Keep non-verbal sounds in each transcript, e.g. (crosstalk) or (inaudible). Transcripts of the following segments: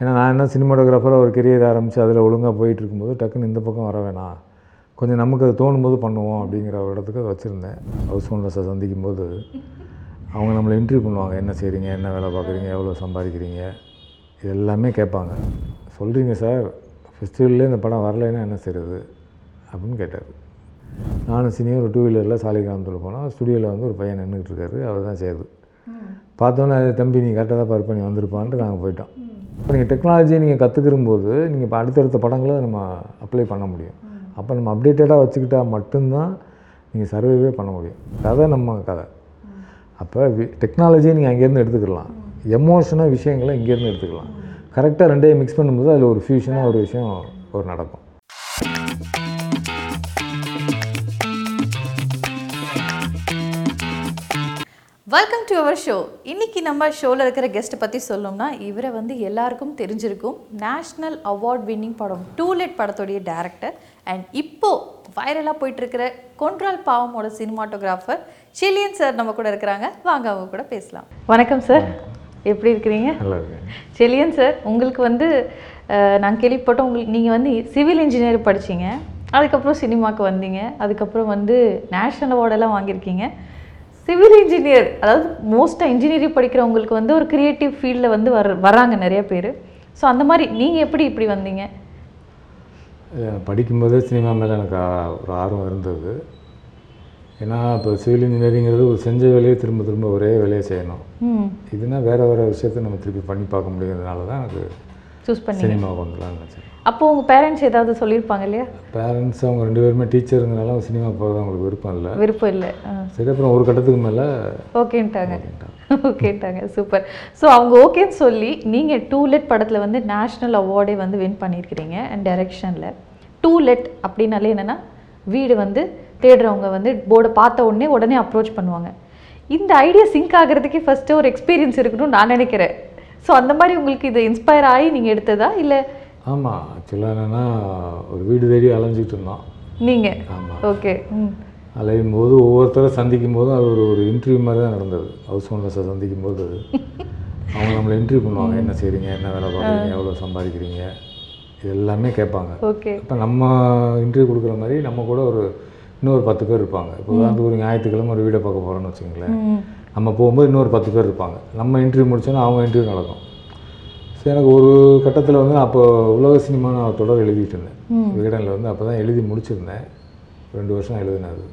ஏன்னா நான் என்ன சினிமாட்டோகிராஃபராக ஒரு கெரியர் ஆரம்பித்து அதில் ஒழுங்காக போயிட்டு இருக்கும்போது டக்குன்னு இந்த பக்கம் வர வேணாம். கொஞ்சம் நமக்கு அது தோணும் போது பண்ணுவோம் அப்படிங்கிற ஒரு இடத்துக்கு அதை வச்சுருந்தேன். ஹவுஸ் ஓனர்ஸை சந்திக்கும் போது அவங்க நம்மளை இன்டர்வியூ பண்ணுவாங்க. என்ன செய்கிறீங்க என்ன வேலை பார்க்குறீங்க? எவ்வளோ சம்பாதிக்கிறீங்க? இது எல்லாமே கேட்பாங்க. சொல்கிறீங்க சார் ஃபெஸ்டிவல்லே இந்த படம் வரலைன்னா என்ன செய்கிறது அப்படின்னு கேட்டார். நானும் சினியும் ஒரு டூ வீலரில் சாலிகிராமத்தில் போனோம். ஸ்டுடியோவில் வந்து ஒரு பையன் இருக்காரு. அவர் தான் செய்யுது பார்த்தோன்னே தம்பி நீ கரெக்டாக தான் பார்ப்ப நீ வந்திருப்பான்ட்டு நாங்கள் போயிட்டோம். இப்போ நீங்கள் டெக்னாலஜியை நீங்கள் கற்றுக்கிறம்போது நீங்கள் இப்போ அடுத்தடுத்த படங்களை நம்ம அப்ளை பண்ண முடியும். அப்போ நம்ம அப்டேட்டடாக வச்சுக்கிட்டா மட்டும்தான் நீங்கள் சர்வேவே பண்ண முடியும். கதை நம்ம கதை. அப்போ டெக்னாலஜியை நீங்கள் அங்கேருந்து எடுத்துக்கலாம். எமோஷனாக விஷயங்களை இங்கேருந்து எடுத்துக்கலாம். கரெக்டாக ரெண்டையும் மிக்ஸ் பண்ணும்போது அதில் ஒரு ஃபியூஷனாக ஒரு விஷயம் ஒரு நடக்கும். வெல்கம் டு அவர் ஷோ இன்னைக்கு நம்ம ஷோவில் இருக்கிற கெஸ்ட்டை பற்றி சொல்லணும்னா இவரை வந்து எல்லாருக்கும் தெரிஞ்சிருக்கும். நேஷ்னல் அவார்ட் வின்னிங் படம் டூலெட் படத்துடைய டேரக்டர் அண்ட் இப்போ வைரலாக போயிட்டு இருக்கிற கொன்றால் பாவமோட சினிமாட்டோகிராஃபர் சிலியன் சார் நம்ம கூட இருக்கிறாங்க. வாங்க அவங்க கூட பேசலாம். வணக்கம் சார் எப்படி இருக்கிறீங்க? செலியன் சார் உங்களுக்கு வந்து நான் கேள்விப்பட்டோம் உங்களுக்கு நீங்கள் வந்து சிவில் இன்ஜினியர் படிச்சீங்க. அதுக்கப்புறம் சினிமாவுக்கு வந்தீங்க. அதுக்கப்புறம் வந்து நேஷ்னல் அவார்டெல்லாம் வாங்கியிருக்கீங்க. சிவில் இன்ஜினியர் அதாவது மோஸ்ட்டாக இன்ஜினியரிங் படிக்கிறவங்களுக்கு வந்து ஒரு கிரியேட்டிவ் ஃபீல்டில் வந்து வர வராங்க நிறைய பேர். ஸோ அந்த மாதிரி நீங்கள் எப்படி இப்படி வந்தீங்க? படிக்கும்போதே சினிமா மேலே எனக்கு ஒரு ஆர்வம் இருந்தது. ஏன்னா இப்போ சிவில் இன்ஜினியரிங்கிறது ஒரு செஞ்ச வேலையை திரும்ப திரும்ப ஒரே வேலையை செய்யணும். இதுனா வேறு வேறு விஷயத்த நம்ம திருப்பி பண்ணி பார்க்க முடியுங்கிறதுனால தான் எனக்கு சூஸ் பண்ணி சினிமா பண்ணலாம்னு நினச்சேன். அப்போ உங்கள் பேரண்ட்ஸ் ஏதாவது சொல்லியிருப்பாங்க இல்லையா? பேரண்ட்ஸ் அவங்க ரெண்டு பேருமே டீச்சருங்கனால சினிமா போகிறது அவங்களுக்கு விருப்பம் இல்லை. விருப்பம் இல்லை. சரி அப்புறம் ஒரு கட்டத்துக்கு மேலே ஓகேன்ட்டாங்க. ஓகேன்ட்டாங்க. சூப்பர். ஸோ அவங்க ஓகேன்னு சொல்லி நீங்கள் டூ லெட் படத்தில் வந்து நேஷ்னல் அவார்டே வந்து வின் பண்ணியிருக்கிறீங்க அண்ட் டைரக்ஷனில் டூ லெட் அப்படின்னாலே என்னென்னா வீடு வந்து தேடுறவங்க வந்து போர்டை பார்த்த உடனே உடனே அப்ரோச் பண்ணுவாங்க. இந்த ஐடியா சிங்க் ஆகிறதுக்கே ஃபஸ்ட்டு ஒரு எக்ஸ்பீரியன்ஸ் இருக்கணும்னு நான் நினைக்கிறேன். ஸோ அந்த மாதிரி உங்களுக்கு இது இன்ஸ்பயர் ஆகி நீங்கள் எடுத்ததா? இல்லை ஆமாம் ஆக்சுவலாக என்னென்னா ஒரு வீடு தேடி அலைஞ்சிட்டு இருந்தோம். நீங்கள் ஆமாம் ஓகே அலையும் போது ஒவ்வொருத்தரை சந்திக்கும் போதும் அது ஒரு ஒரு இன்டர்வியூ மாதிரி தான் நடந்தது. ஹவுஸ் ஓனர்ஸை சந்திக்கும் போது அவங்க நம்மளை இன்டர்வியூ பண்ணுவாங்க. என்ன செய்கிறீங்க என்ன வேலை பார்க்குறீங்க? எவ்வளோ சம்பாதிக்கிறீங்க? இது எல்லாமே கேட்பாங்க. ஓகே இப்போ நம்ம இன்டர்வியூ கொடுக்குற மாதிரி நம்ம கூட ஒரு இன்னொரு பத்து பேர் இருப்பாங்க. இப்போ உதாரணத்துக்கு ஒரு ஞாயிற்றுக்கிழமை ஒரு வீடை பார்க்க போகிறோன்னு வச்சுங்களேன் நம்ம போகும்போது இன்னொரு பத்து பேர் இருப்பாங்க. நம்ம இன்டர்வியூ முடிச்சோன்னா அவங்க இன்டர்வியூ நடக்கும். சரி எனக்கு ஒரு கட்டத்தில் வந்து நான் அப்போ உலக சினிமா நான் தொடர் எழுதிட்டு இருந்தேன். விகடனில் வந்து அப்போ தான் எழுதி முடிச்சிருந்தேன். ரெண்டு வருஷம் எழுதினது.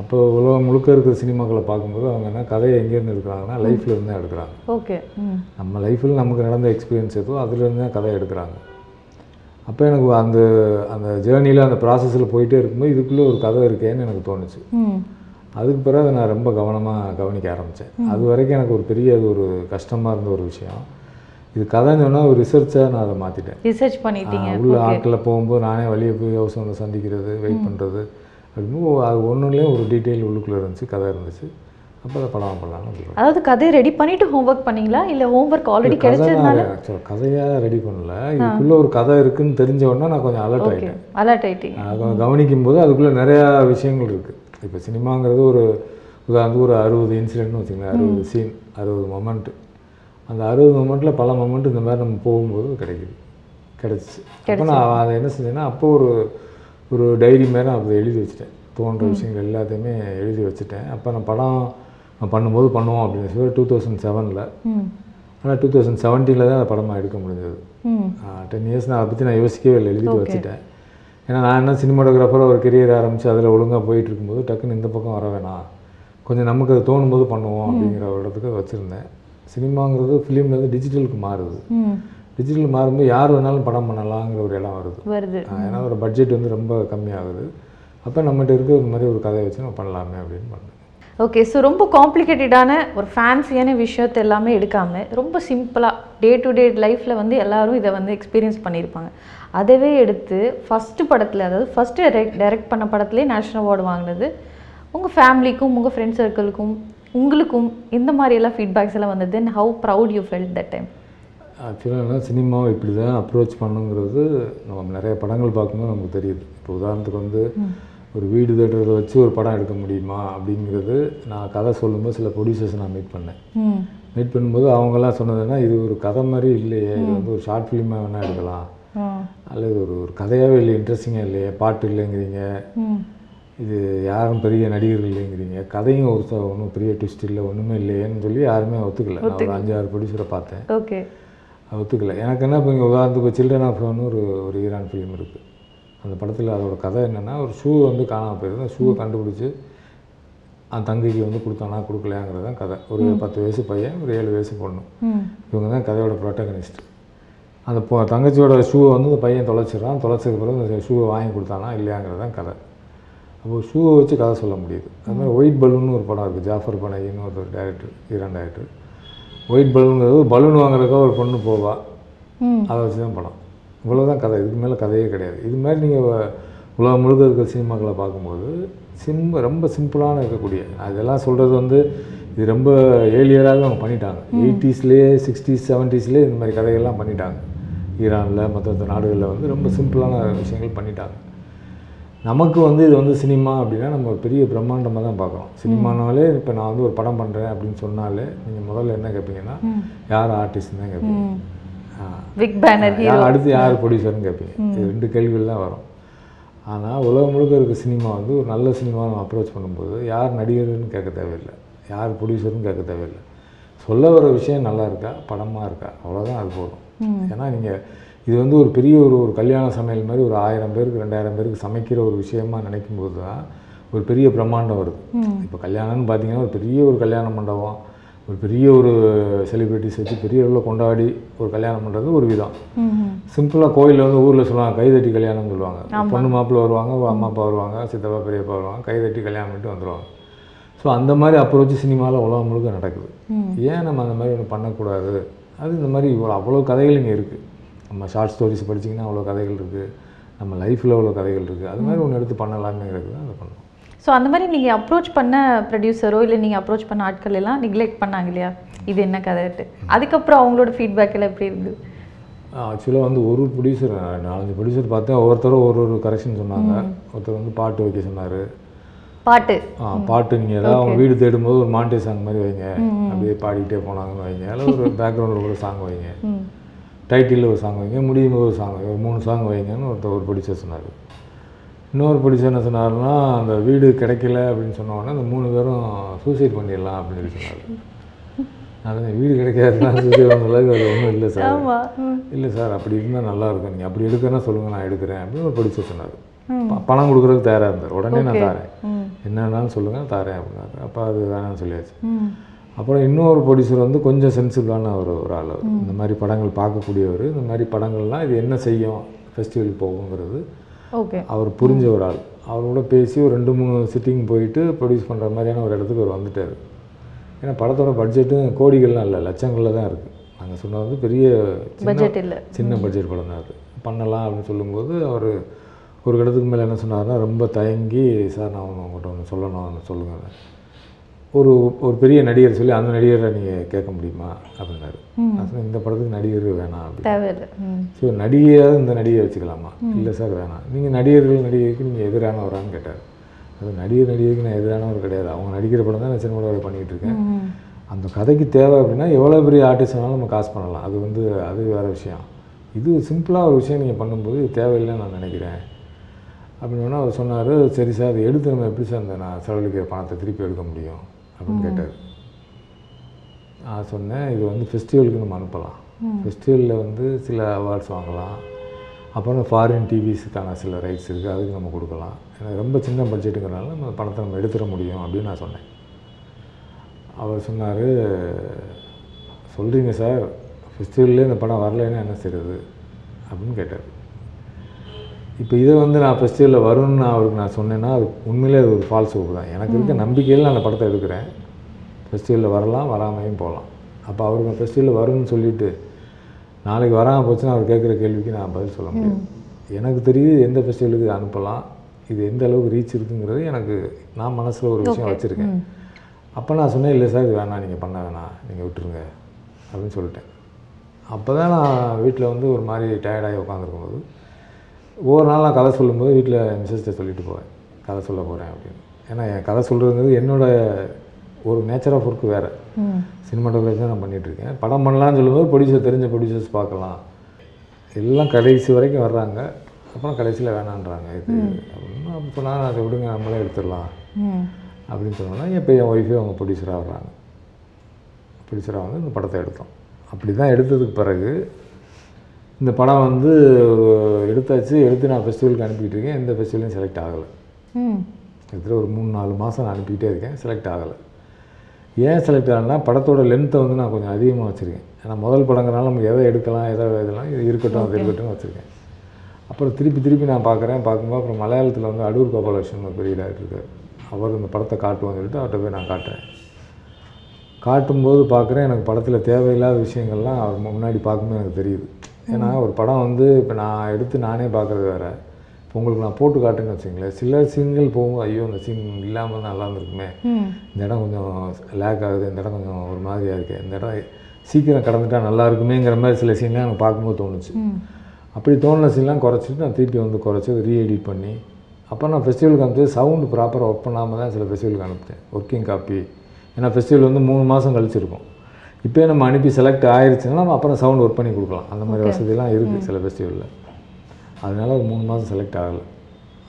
அப்போ உலகம் முழுக்க இருக்கிற சினிமாக்களை பார்க்கும்போது அவங்க என்ன கதையை எங்கேருந்து எடுக்கிறாங்கன்னா லைஃப்ல இருந்து தான் எடுக்கிறாங்க. ஓகே. நம்ம லைஃப்பில் நமக்கு நடந்த எக்ஸ்பீரியன்ஸ் எதுவோ அதுலேருந்து தான் கதை எடுக்கிறாங்க. அப்போ எனக்கு அந்த அந்த ஜேர்னியில் அந்த ப்ராசஸில் போயிட்டே இருக்கும்போது இதுக்குள்ளே ஒரு கதை இருக்கேன்னு எனக்கு தோணுச்சு. அதுக்கு பிறகு நான் ரொம்ப கவனமாக கவனிக்க ஆரம்பித்தேன் அது வரைக்கும் எனக்கு ஒரு பெரிய அது ஒரு கஷ்டமாக இருந்த ஒரு விஷயம். இது கதைன்னு சொன்னால் ஒரு ரிசர்ச்சாக நான் அதை மாற்றிட்டேன் ரிசர்ச் பண்ணிட்டீங்க. உள்ள ஆட்களில் போகும்போது நானே வெளியே போய் ஹவுஸ் வந்து சந்திக்கிறது வெயிட் பண்ணுறது அப்படிங்கும்போது அது ஒன்றுலேயும் ஒரு டீட்டெயில் உள்ளுக்குள்ளே இருந்துச்சு கதை இருந்துச்சு. அப்போ அதை படம் பண்ணேன். அதாவது கதையை ரெடி பண்ணிட்டு ஹோம்ஒர்க் பண்ணீங்களா? இல்ல ஹோம்ஒர்க் ஆல்ரெடி கதை கிடைச்சதுனால? கதையாக ரெடி பண்ணல. இதுக்குள்ளே ஒரு கதை இருக்குன்னு தெரிஞ்ச உடனே நான் கொஞ்சம் அலர்ட் ஆகிட்டேன் அலர்ட் கொஞ்சம் கவனிக்கும் போது அதுக்குள்ளே நிறையா விஷயங்கள் இருக்குது இப்போ சினிமாங்கிறது ஒரு உதாரணத்துக்கு ஒரு அறுபது இன்சிடென்ட்னு வச்சுங்களேன் அறுபது சீன் அறுபது மொமெண்ட்டு அந்த அறுபது மொமெண்ட்டில் பல மொமெண்ட் இந்த மாதிரி நம்ம போகும்போது கிடைக்குது. கிடச்சிச்சு. அப்போ நான் அதை என்ன செஞ்சேன்னா அப்போ ஒரு ஒரு டைரி மாதிரி நான் அதை எழுதி வச்சுட்டேன். தோன்ற விஷயங்கள் எல்லாத்தையுமே எழுதி வச்சுட்டேன். அப்போ நான் படம் நான் பண்ணும்போது பண்ணுவோம் அப்படின்னு சொல்லி டூ தௌசண்ட் செவனில் ஆனால் டூ தௌசண்ட் செவன்டீனில் தான் அந்த படமாக எடுக்க முடிஞ்சது. டென் இயர்ஸ் நான் அதை பற்றி நான் யோசிக்கவே இல்லை. எழுதிட்டு வச்சுட்டேன். ஏன்னா நான் என்ன சினிமாட்டோகிராஃபராக ஒரு கெரியர் ஆரம்பித்து அதில் ஒழுங்காக போயிட்டு இருக்கும்போது டக்குன்னு இந்த பக்கம் வர வேணாம். கொஞ்சம் நமக்கு அது தோணும் போது பண்ணுவோம் அப்படிங்கிற ஒரு இடத்துக்கு வச்சுருந்தேன். சினிமாங்கிறது ஃபிலிம்லேருந்து டிஜிட்டலுக்கு மாறுது. டிஜிட்டல் மாறும்போது யார் வேணாலும் படம் பண்ணலாங்கிற ஒரு இடம் வருது. வருது. ஏன்னா ஒரு பட்ஜெட் வந்து ரொம்ப கம்மியாகுது. அப்போ நம்மகிட்ட இருக்க இந்த மாதிரி ஒரு கதையை வச்சு நம்ம பண்ணலாமே அப்படின்னு பண்ணேன். ஓகே ஸோ ரொம்ப காம்ப்ளிகேட்டடான ஒரு ஃபேன்சியான விஷயத்தை எல்லாமே எடுக்காம ரொம்ப சிம்பிளாக டே டு டே லைஃப்பில் வந்து எல்லாரும் இதை வந்து எக்ஸ்பீரியன்ஸ் பண்ணியிருப்பாங்க. அதவே எடுத்து ஃபஸ்ட்டு படத்தில் அதாவது ஃபஸ்ட்டு டைரக்ட் டைரக்ட் பண்ண படத்துலேயே நேஷ்னல் அவார்டு வாங்கினது உங்கள் ஃபேமிலிக்கும் உங்கள் ஃப்ரெண்ட் சர்க்கிளுக்கும் உங்களுக்கும் இந்த மாதிரி எல்லாம் ஃபீட்பேக்ஸ் எல்லாம் வந்தது. Then how proud you felt that time ஆக்சுவலாக சினிமாவை இப்படி தான் அப்ரோச் பண்ணுங்கிறது நம்ம நிறைய படங்கள் பார்க்கும்போது நமக்கு தெரியுது. இப்போ உதாரணத்துக்கு வந்து ஒரு வீடு தேடுறதை வச்சு ஒரு படம் எடுக்க முடியுமா அப்படிங்கிறது நான் கதை சொல்லும்போது சில ப்ரொடியூசர்ஸ் நான் மீட் பண்ணேன். மீட் பண்ணும்போது அவங்கெல்லாம் சொன்னதுன்னா இது ஒரு கதை மாதிரி இல்லையே இது வந்து ஒரு ஷார்ட் ஃபிலிமாக வேணால் எடுக்கலாம். அல்லது ஒரு ஒரு கதையாகவே இல்லை இன்ட்ரெஸ்டிங்காக இல்லையே பாட்டு இல்லைங்கிறீங்க. இது யாரும் பெரிய நடிகர்கள் இல்லைங்கிறீங்க. கதையும் ஒரு ஒன்றும் பெரிய ட்விஸ்ட் இல்லை ஒன்றுமே இல்லையேன்னு சொல்லி யாருமே ஒத்துக்கல. நான் ஒரு அஞ்சு ஆறு ப்ரொடியூசரை பார்த்தேன். ஓகே. ஒத்துக்கல. எனக்கு என்ன இப்போ இங்கே உதாரணத்துக்கு சில்ட்ரன் ஆஃப் ஒரு ஒரு ஈரான் ஃபிலிம் இருக்குது அந்த படத்தில் அதோட கதை என்னென்னா ஒரு ஷூ வந்து காணாமல் போயிருது. அந்த ஷூவை கண்டுபிடிச்சி அந்த தங்கைக்கு வந்து கொடுத்தானா கொடுக்கலையாங்கிறது தான் கதை. ஒரு பத்து வயசு பையன் ஒரு ஏழு வயசு பொண்ணு. இவங்க தான் கதையோட ப்ரோட்டகனிஸ்ட் அந்த பொ தங்கச்சியோட ஷூவை வந்து அந்த பையன் தொலைச்சிடுறான். தொலைச்சதுக்கு பிறகு அந்த ஷூவை வாங்கி கொடுத்தானா இல்லையாங்கிறது தான் கதை. அப்போ ஷூவை வச்சு கதை சொல்ல முடியுது. அது மாதிரி ஒயிட் பலூன்னு ஒரு படம் இருக்குது ஜாஃபர் பனையின்னு ஒரு டேரக்டர் ஈரான் டேரக்டர் ஒயிட் பலூனுங்கிறது பலூன் வாங்குறதுக்காக ஒரு பொண்ணு போவா. அதை வச்சு தான் படம். இவ்வளோதான் கதை. இதுக்கு மேலே கதையே கிடையாது. இது மாதிரி நீங்கள் உலகம் முழுக்க இருக்கிற சினிமாக்களை பார்க்கும்போது சிம் ரொம்ப சிம்பிளான இருக்கக்கூடிய அதெல்லாம் சொல்கிறது வந்து இது ரொம்ப ஏழியராக அவங்க பண்ணிட்டாங்க. எயிட்டிஸ்லேயே சிக்ஸ்டீஸ் செவன்ட்டீஸ்லேயே இந்த மாதிரி கதைகள்லாம் பண்ணிட்டாங்க. ஈரானில் மற்ற நாடுகளில் வந்து ரொம்ப சிம்பிளான விஷயங்கள் பண்ணிட்டாங்க. நமக்கு வந்து இது வந்து சினிமா அப்படின்னா நம்ம பெரிய பிரம்மாண்டமாக தான் பார்க்குறோம். சினிமானாலே இப்போ நான் வந்து ஒரு படம் பண்ணுறேன் அப்படின்னு சொன்னாலே நீங்கள் முதல்ல என்ன கேட்பீங்கன்னா யார் ஆர்டிஸ்ட் தான் கேட்பீங்க பிக் பேனர் யார் அடுத்து யார் ப்ரொடியூசர்னு கேட்பீங்க இது ரெண்டு கேள்விகள் தான் வரும். ஆனால் உலகம் முழுக்க இருக்க சினிமா வந்து ஒரு நல்ல சினிமா நம்ம அப்ரோச் பண்ணும்போது யார் நடிகர்னு கேட்க தேவையில்லை. யார் ப்ரொடியூசர்னு கேட்க தேவையில்லை. சொல்ல வர விஷயம் நல்லா இருக்கா? படமாக இருக்கா? அவ்வளோதான் அது போதும். ஏன்னா நீங்கள் இது வந்து ஒரு பெரிய ஒரு ஒரு கல்யாண சமையல் மாதிரி ஒரு ஆயிரம் பேருக்கு ரெண்டாயிரம் பேருக்கு சமைக்கிற ஒரு விஷயமா நினைக்கும் போது தான் ஒரு பெரிய பிரம்மாண்டம் வருது. இப்போ கல்யாணம்னு பார்த்தீங்கன்னா ஒரு பெரிய ஒரு கல்யாண மண்டபம். ஒரு பெரிய ஒரு செலிப்ரிட்டிஸ் வச்சு பெரிய அளவில் கொண்டாடி ஒரு கல்யாணம் பண்ணுறது ஒரு விதம். சிம்பிளாக கோயிலில் வந்து ஊரில் சொல்லுவாங்க கைதட்டி கல்யாணம்னு சொல்லுவாங்க. பொண்ணு மாப்பிள்ளை வருவாங்க அம்மா அப்பா வருவாங்க சித்தப்பா பெரியப்பா வருவாங்க கைதட்டி கல்யாணம் பண்ணிட்டு வந்துடுவாங்க ஸோ அந்த மாதிரி அப்ரோச் சினிமாவில் உலகம் முழுக்க நடக்குது. ஏன் நம்ம அந்த மாதிரி ஒன்று பண்ணக்கூடாது? அது இந்த மாதிரி இவ்வளோ அவ்வளோ கதைகள் இங்கே இருக்குது நம்ம ஷார்ட் ஸ்டோரிஸ் படிச்சிங்கன்னா அவ்வளோ கதைகள் இருக்குது நம்ம லைஃப்பில் அவ்வளோ கதைகள் இருக்குது அது மாதிரி ஒன்று எடுத்து பண்ணலாமேங்கிறது தான் அதை பண்ணணும் ஸோ அந்த மாதிரி நீங்கள் அப்ரோச் பண்ண ப்ரொடியூசரோ இல்லை நீங்கள் அப்ரோச் பண்ண ஆட்கள் எல்லாம் நெக்லெக்ட் பண்ணாங்க இல்லையா? இது என்ன கதைட்டு அதுக்கப்புறம் அவங்களோட ஃபீட்பேக் எல்லாம் எப்படி இருந்தது? ஆக்சுவலாக வந்து ஒரு ப்ரொடியூசர் நாலஞ்சு ப்ரொடியூசர் பார்த்தேன் ஒவ்வொருத்தரும் ஒரு ஒரு கரெக்ஷன் சொன்னாங்க. ஒருத்தர் வந்து பாட்டு வைக்க சொன்னார். பாட்டு. ஆ பாட்டு நீங்கள் ஏதாவது அவங்க வீடு தேடும்போது ஒரு மாண்டே சாங் மாதிரி வைங்க. அப்படியே பாடிக்கிட்டே போனாங்கன்னு வைங்க. அதில் ஒரு (laughs) பேக்ரவுண்டில் ஒரு சாங் வைங்க. டைட்டிலில் ஒரு சாங் வைங்க. முடியும் போது ஒரு சாங் வைங்க. மூணு சாங் வைங்கன்னு ஒருத்தர் ஒரு ப்ரொடியூசர் சொன்னார். இன்னொரு ப்ரொடியூசர் என்ன சொன்னாருன்னா அந்த வீடு கிடைக்கல அப்படின்னு சொன்ன உடனே அந்த மூணு பேரும் சூசைட் பண்ணிடலாம் அப்படின்னு சொன்னார். நான் வீடு கிடைக்காதுன்னா சூசைட் பண்ண அளவுக்கு அது ஒன்றும் இல்லை சார். இல்லை சார் அப்படி இருந்தால் நல்லா இருக்கும். நீங்கள் அப்படி எடுக்கிறனா சொல்லுங்கள் நான் எடுக்கிறேன் அப்படின்னு ஒரு ப்ரொடியூசர் சொன்னார். பணம் கொடுக்குறதுக்கு தயாராக இருந்தார். உடனே நான் தரேன். என்னன்னாலும் சொல்லுங்கள் தரேன் அப்படின்னாரு. அப்போ அது வேணாம்னு சொல்லியாச்சு. அப்புறம் இன்னொரு ப்ரொடியூசர் வந்து கொஞ்சம் சென்சிபிளான ஒரு ஒரு ஆள் அவர். இந்த மாதிரி படங்கள் பார்க்கக்கூடியவர். இந்த மாதிரி படங்கள்லாம் இது என்ன செய்யும்? ஃபெஸ்டிவல் போகுங்கிறது. ஓகே அவர் புரிஞ்ச ஒரு ஆள். அவரோட பேசி ஒரு ரெண்டு மூணு சிட்டிங் போயிட்டு ப்ரொடியூஸ் பண்ணுற மாதிரியான ஒரு இடத்துக்கு அவர் வந்துட்டார். ஏன்னா படத்தோட பட்ஜெட்டும் கோடிகள்லாம் இல்லை லட்சங்களில் தான் இருக்குது நாங்கள் சொன்னது வந்து பெரிய பட்ஜெட் இல்லை. சின்ன பட்ஜெட் படம் தான் அது. பண்ணலாம் அப்படின்னு சொல்லும்போது அவர் ஒரு இடத்துக்கு மேலே என்ன சொன்னார்னா ரொம்ப தயங்கி சார் நான் உங்கள்கிட்ட ஒன்று சொல்லணும் ஒன்று சொல்லுங்கள் ஒரு ஒரு பெரிய நடிகர் சொல்லி அந்த நடிகரை நீங்கள் கேட்க முடியுமா? அப்படின்னாரு. நான் சொன்னேன், இந்த படத்துக்கு நடிகர் வேணாம் அப்படின்னு. ஸோ நடிகையாவது இந்த நடிகை வச்சுக்கலாமா? இல்லை சார் வேணாம். நீங்கள் நடிகர்கள் நடிகைக்கு நீங்கள் எதிரானவரான்னு கேட்டார். அது நடிகர் நடிகைக்கு நான் எதிரானவர் கிடையாது. அவங்க நடிக்கிற படம் தான் நான் சினிமாவில் பண்ணிகிட்டு இருக்கேன். அந்த கதைக்கு தேவை அப்படின்னா எவ்வளோ பெரிய ஆர்டிஸ்ட் வேணாலும் நம்ம காசு பண்ணலாம். அது வந்து அது வேறு விஷயம். இது சிம்பிளாக ஒரு விஷயம் நீங்கள் பண்ணும்போது தேவையில்லைன்னு நான் நினைக்கிறேன். அப்படின்னு அவர் சொன்னார். சரி சார் அதை எடுத்து நம்ம எப்படி சார் அந்த நான் செலவழிக்கிற பணத்தை திருப்பி எடுக்க முடியும்? அப்படின்னு கேட்டார். நான் சொன்னேன் இது வந்து ஃபெஸ்டிவலுக்கு நம்ம அனுப்பலாம். ஃபெஸ்டிவலில் வந்து சில அவார்ட்ஸ் வாங்கலாம். அப்புறம் ஃபாரின் டிவிஸுக்கான சில ரைட்ஸ் இருக்குது அதுக்கு நம்ம கொடுக்கலாம். ஏன்னா ரொம்ப சின்ன பட்ஜெட்டுங்கிறனால நம்ம பணத்தை நம்ம எடுத்துட முடியும் அப்படின்னு நான் சொன்னேன். அவர் சொன்னார் சொல்கிறீங்க சார் ஃபெஸ்டிவல்லே இந்த படம் வரலைன்னா என்ன செய்கிறது அப்படின்னு கேட்டார். இப்போ இதை வந்து நான் ஃபெஸ்டிவலில் வரும்னு நான் அவருக்கு நான் சொன்னேன்னா அது உண்மையிலே அது ஒரு ஃபால்ஸ் ஹோப் தான். எனக்கு இருக்க நம்பிக்கையில் நான் அந்த படத்தை எடுக்கிறேன். ஃபெஸ்டிவலில் வரலாம் வராமையும் போகலாம். அப்போ அவருக்கு ஃபெஸ்டிவலில் வரும்னு சொல்லிட்டு நாளைக்கு வராமல் போச்சுன்னா அவர் கேட்குற கேள்விக்கு நான் பதில் சொல்ல முடியாது. எனக்கு தெரியுது எந்த ஃபெஸ்டிவலுக்கு அனுப்பலாம் இது எந்த அளவுக்கு ரீச் இருக்குங்கிறது எனக்கு நான் மனசில் ஒரு விஷயம் வச்சுருக்கேன். அப்போ நான் சொன்னேன் இல்லை சார் இது வேணாம் நீங்கள் பண்ண வேணாம் நீங்கள் விட்டுருங்க அப்படின்னு சொல்லிட்டேன். அப்போ தான் நான் வீட்டில் வந்து ஒரு மாதிரி டயர்டாகி உட்காந்துருக்கும்போது ஒவ்வொரு நாள் நான் கதை சொல்லும்போது வீட்டில் மிஸ்ஸஸ்ட்டை சொல்லிட்டு போவேன். கதை சொல்ல போகிறேன் அப்படின்னு. ஏன்னா என் கதை சொல்கிறதுங்கிறது என்னோட ஒரு நேச்சர் ஆஃப் ஒர்க் வேறு. சினிமாட்டோகிராஃபி தான் நான் பண்ணிகிட்ருக்கேன் படம் பண்ணலாம்னு சொல்லும்போது ப்ரொடியூசர் தெரிஞ்ச ப்ரொடியூசர்ஸ் பார்க்கலாம். எல்லாம் கடைசி வரைக்கும் வர்றாங்க. அப்புறம் கடைசியில் வேணான்றாங்க. இது அப்படின்னு அப்போ சொன்னால் அதை விடுங்க நம்மளே எடுத்துடலாம். அப்படின்னு சொன்னோன்னா இப்போ என் ஒய்ஃபே அவங்க ப்ரொடியூசராக வர்றாங்க. ப்ரொடியூசராக வந்து இந்த படத்தை எடுத்தோம். அப்படி தான் எடுத்ததுக்கு பிறகு இந்த படம் வந்து எடுத்தாச்சு எடுத்து நான் ஃபெஸ்டிவலுக்கு அனுப்பிக்கிட்டு இருக்கேன் எந்த ஃபெஸ்டிவலையும் செலக்ட் ஆகலை. கிட்டத்தட்ட ஒரு மூணு நாலு மாதம் நான் அனுப்பிக்கிட்டே இருக்கேன். செலக்ட் ஆகலை. ஏன் செலக்ட் ஆகலைன்னா படத்தோட லென்த்தை வந்து நான் கொஞ்சம் அதிகமாக வச்சுருக்கேன். ஏன்னா முதல் படங்கிறனால நம்ம எதை எடுக்கலாம் எதை இதெல்லாம் இது இருக்கட்டும் அது இருக்கட்டும் வச்சுருக்கேன். அப்புறம் திருப்பி திருப்பி நான் பார்க்குறேன் பார்க்கும்போது அப்புறம் மலையாளத்தில் வந்து அடூர் கோபாலகிருஷ்ணன் பெரிய டேரக்டர் இருக்கார். அவர் இந்த படத்தை காட்டுவோம்னு சொல்லிட்டு அவர்கிட்ட போய் நான் காட்டுறேன். காட்டும்போது பார்க்குறேன் எனக்கு படத்தில் தேவையில்லாத விஷயங்கள்லாம் அவர் முன்னாடி பார்க்கும்போது எனக்கு தெரியுது. ஏன்னா ஒரு படம் வந்து இப்போ நான் எடுத்து நானே பார்க்குறது வேறு. இப்போ உங்களுக்கு நான் போட்டு காட்டுன்னு வச்சுங்களேன் சில சீன்கள் போகும்போது ஐயோ இந்த சீன் இல்லாமல் நல்லா இருந்திருக்குமே. இந்த இடம் கொஞ்சம் லேக் ஆகுது இந்த இடம் கொஞ்சம் ஒரு மாதிரியாக இருக்குது இந்த இடம் சீக்கிரம் கடந்துட்டா நல்லா இருக்குமேங்கிற மாதிரி சில சீன்லாம் எனக்கு பார்க்கும்போது தோணுச்சு. அப்படி தோணுன சீன்லாம் குறைச்சிட்டு நான் திருப்பி வந்து குறைச்சி ரீஎடிட் பண்ணி அப்புறம் நான் ஃபெஸ்டிவலுக்கு அனுப்பிச்சு சவுண்டு ப்ராப்பராக ஒர்க் பண்ணாமல் தான் சில ஃபெஸ்டிவலுக்கு அனுப்பிட்டேன் ஒர்க்கிங் காப்பி ஏன்னா ஃபெஸ்டிவல் வந்து மூணு மாதம் கழிச்சிருக்கும். இப்போயே நம்ம அனுப்பி செலக்ட் ஆயிருச்சுன்னா நம்ம அப்புறம் சவுண்ட் ஒர்க் பண்ணி கொடுக்கலாம். அந்த மாதிரி வசதியெல்லாம் இருக்குது சில ஃபெஸ்டிவலில் அதனால ஒரு மூணு மாதம் செலக்ட் ஆகலை.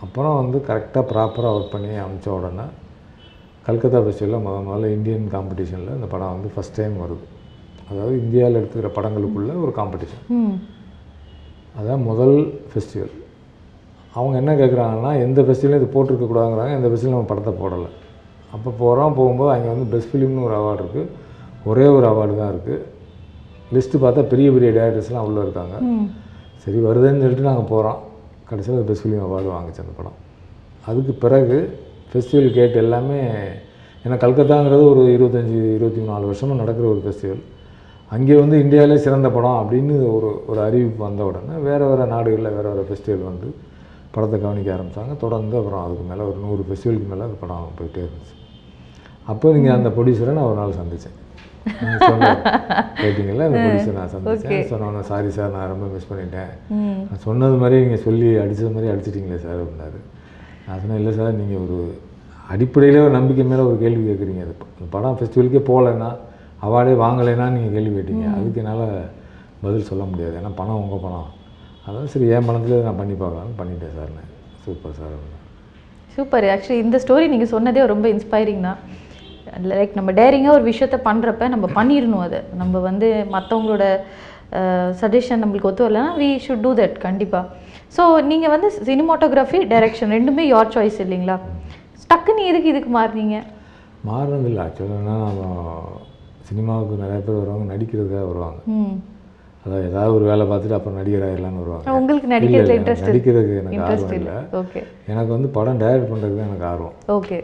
அப்புறம் வந்து கரெக்டாக ப்ராப்பராக ஒர்க் பண்ணி அனுப்பிச்ச உடனே கல்கத்தா ஃபெஸ்டிவலில் முத முதல்ல இந்தியன் காம்படிஷனில் இந்த படம் வந்து ஃபஸ்ட் டைம் வருது. அதாவது இந்தியாவில் எடுத்துக்கிற படங்களுக்குள்ள ஒரு காம்படிஷன் அதான் முதல் ஃபெஸ்டிவல் அவங்க என்ன கேட்குறாங்கன்னா எந்த ஃபெஸ்டிவலும் இது போட்டிருக்கக்கூடாதுங்கிறாங்க எந்த ஃபெஸ்டிவலும் நம்ம படத்தை போடலை. அப்போ போகிறோம் போகும்போது அங்கே வந்து பெஸ்ட் ஃபிலிம்னு ஒரு அவார்டு இருக்குது ஒரே ஒரு அவார்டு தான் இருக்குது லிஸ்ட்டு பார்த்தா பெரிய பெரிய டேரக்டர்ஸ்லாம் உள்ளே இருக்காங்க. சரி வருதுன்னு சொல்லிட்டு நாங்கள் போகிறோம் கடைசியில் பெஸ்ட் ஃபிலிம் அவார்டு வாங்கிச்சு அந்த படம். அதுக்கு பிறகு ஃபெஸ்டிவல் கேட் எல்லாமே ஏன்னா கல்கத்தாங்கிறது ஒரு இருபத்தஞ்சி இருபத்தி நாலு வருஷமாக நடக்கிற ஒரு ஃபெஸ்டிவல் அங்கே வந்து இந்தியாவிலே சிறந்த படம் அப்படின்னு ஒரு ஒரு அறிவிப்பு வந்த உடனே வேறு வேறு நாடுகளில் வேறு வேறு ஃபெஸ்டிவல் வந்து படத்தை கவனிக்க ஆரம்பித்தாங்க தொடர்ந்து அப்புறம் அதுக்கு மேலே ஒரு நூறு ஃபெஸ்டிவலுக்கு மேலே அந்த படம் போயிட்டே இருந்துச்சு. அப்போ நீங்கள் அந்த ப்ரொடியூசரை நான் ஒரு நாள் சந்தித்தேன் கேட்டிங்கல்ல? அந்த ப்ரொடியூசரை நான் சந்தித்தேன் சொன்னோன்னே சாரி சார் நான் ரொம்ப மிஸ் பண்ணிட்டேன். நான் சொன்னது மாதிரி நீங்கள் சொல்லி அடித்தது மாதிரி அடிச்சிட்டிங்களே சார் அப்படின்னாரு. நான் சொன்னேன் இல்லை சார் நீங்கள் ஒரு அடிப்படையில் ஒரு நம்பிக்கை மேலே ஒரு கேள்வி கேட்குறீங்க அது படம் ஃபெஸ்டிவலுக்கே போகலைன்னா அவார்டே வாங்கலைன்னா நீங்கள் கேள்வி கேட்டீங்க. அதுக்கு என்னால் பதில் சொல்ல முடியாது. ஏன்னா பணம் உங்கள் பணம். அதான் சரி என் பணத்துலேயே நான் பண்ணி பார்க்கலாம்னு பண்ணிட்டேன் சார் நான். Super sir super. ஆக்சுவலி இந்த ஸ்டோரி நீங்கள் சொன்னதே ரொம்ப இன்ஸ்பைரிங் தான் லைக் நம்ம டேரிங்காக ஒரு விஷயத்த பண்ணுறப்ப நம்ம பண்ணிடணும் அதை. நம்ம வந்து மற்றவங்களோட சஜஷன் நம்மளுக்கு ஒத்து வரலன்னா வி ஷுட் டூ தட் கண்டிப்பாக ஸோ நீங்கள் வந்து சினிமாட்டோகிராஃபி டைரக்ஷன் ரெண்டுமே யோர் சாய்ஸ் இல்லைங்களா? டக்குன்னு எதுக்கு இதுக்கு மாறுனீங்க? மாறினதில்லை. ஆக்சுவலாக நம்ம சினிமாவுக்கு நிறைய பேர் வருவாங்க நடிக்கிறதுக்காக வருவாங்க. அதாவது ஏதாவது ஒரு வேலை பார்த்துட்டு அப்புறம் நடிகர் ஆயிடலான்னு வருவாங்க. உங்களுக்கு இல்ல, இன்ட்ரெஸ்ட் நடிக்கிறதுக்கு எனக்கு ஆர்வம் இல்லை. ஓகே எனக்கு வந்து படம் டைரக்ட் பண்ணுறதுக்கு தான் எனக்கு ஆர்வம். ஓகே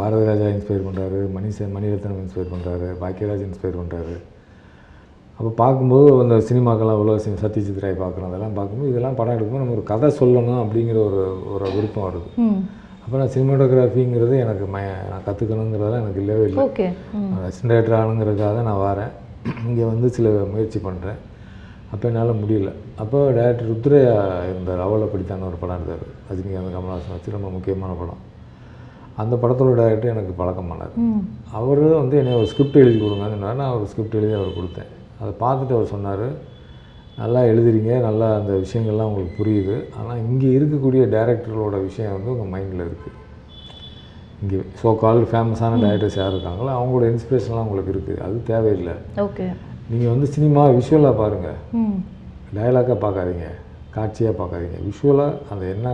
பாரதி ராஜா இன்ஸ்பயர் பண்ணுறாரு மணி மணிரத்னம் இன்ஸ்பயர் பண்ணுறாரு பாக்கியராஜ் இன்ஸ்பயர் பண்ணுறாரு அப்போ பார்க்கும்போது அந்த சினிமாக்கெல்லாம் அவ்வளோ சத்யஜித் ராய் பார்க்குறோம் அதெல்லாம் பார்க்கும்போது இதெல்லாம் படம் எடுக்கும்போது நம்ம ஒரு கதை சொல்லணும் அப்படிங்கிற ஒரு ஒரு விருப்பம் வருது. அப்போ நான் சினிமாட்டோகிராஃபிங்கிறது எனக்கு ம நான் கற்றுக்கணுங்கிறதெல்லாம் எனக்கு இல்லவே இல்லை. அசிஸ்டன்ட் டைரக்டர் ஆகணுங்கிறதுக்காக நான் வரேன். இங்கே வந்து சில முயற்சி பண்ணுறேன் அப்போ என்னால் முடியல. அப்போ டேரக்டர் ருத்ரையா இருந்தார். அவளை படித்தான ஒரு படம் இருந்தார் ரஜினிகாந்த் கமல்ஹாசன் வச்சு ரொம்ப முக்கியமான படம். அந்த படத்தோட டேரக்டர் எனக்கு பழக்கமானார். அவர் வந்து என்னை ஒரு ஸ்கிரிப்ட் எழுதி கொடுங்கன்னு நான் ஒரு ஸ்கிரிப்ட் எழுதி அவர் கொடுத்தேன். அதை பார்த்துட்டு அவர் சொன்னார் நல்லா எழுதுறீங்க. நல்லா அந்த விஷயங்கள்லாம் உங்களுக்கு புரியுது. ஆனால் இங்கே இருக்கக்கூடிய டேரக்டர்களோட விஷயம் வந்து உங்கள் மைண்டில் இருக்குது இங்கே ஸோ கால் ஃபேமஸான டேரக்டர்ஸ் யார் இருக்காங்களோ அவங்களோட இன்ஸ்பிரேஷன்லாம் உங்களுக்கு இருக்குது அது தேவையில்லை. ஓகே நீங்கள் வந்து சினிமா விஷுவலாக பாருங்கள் டயலாக்காக பார்க்காதீங்க. காட்சியாக பார்க்காதீங்க. விஷுவலாக அந்த என்ன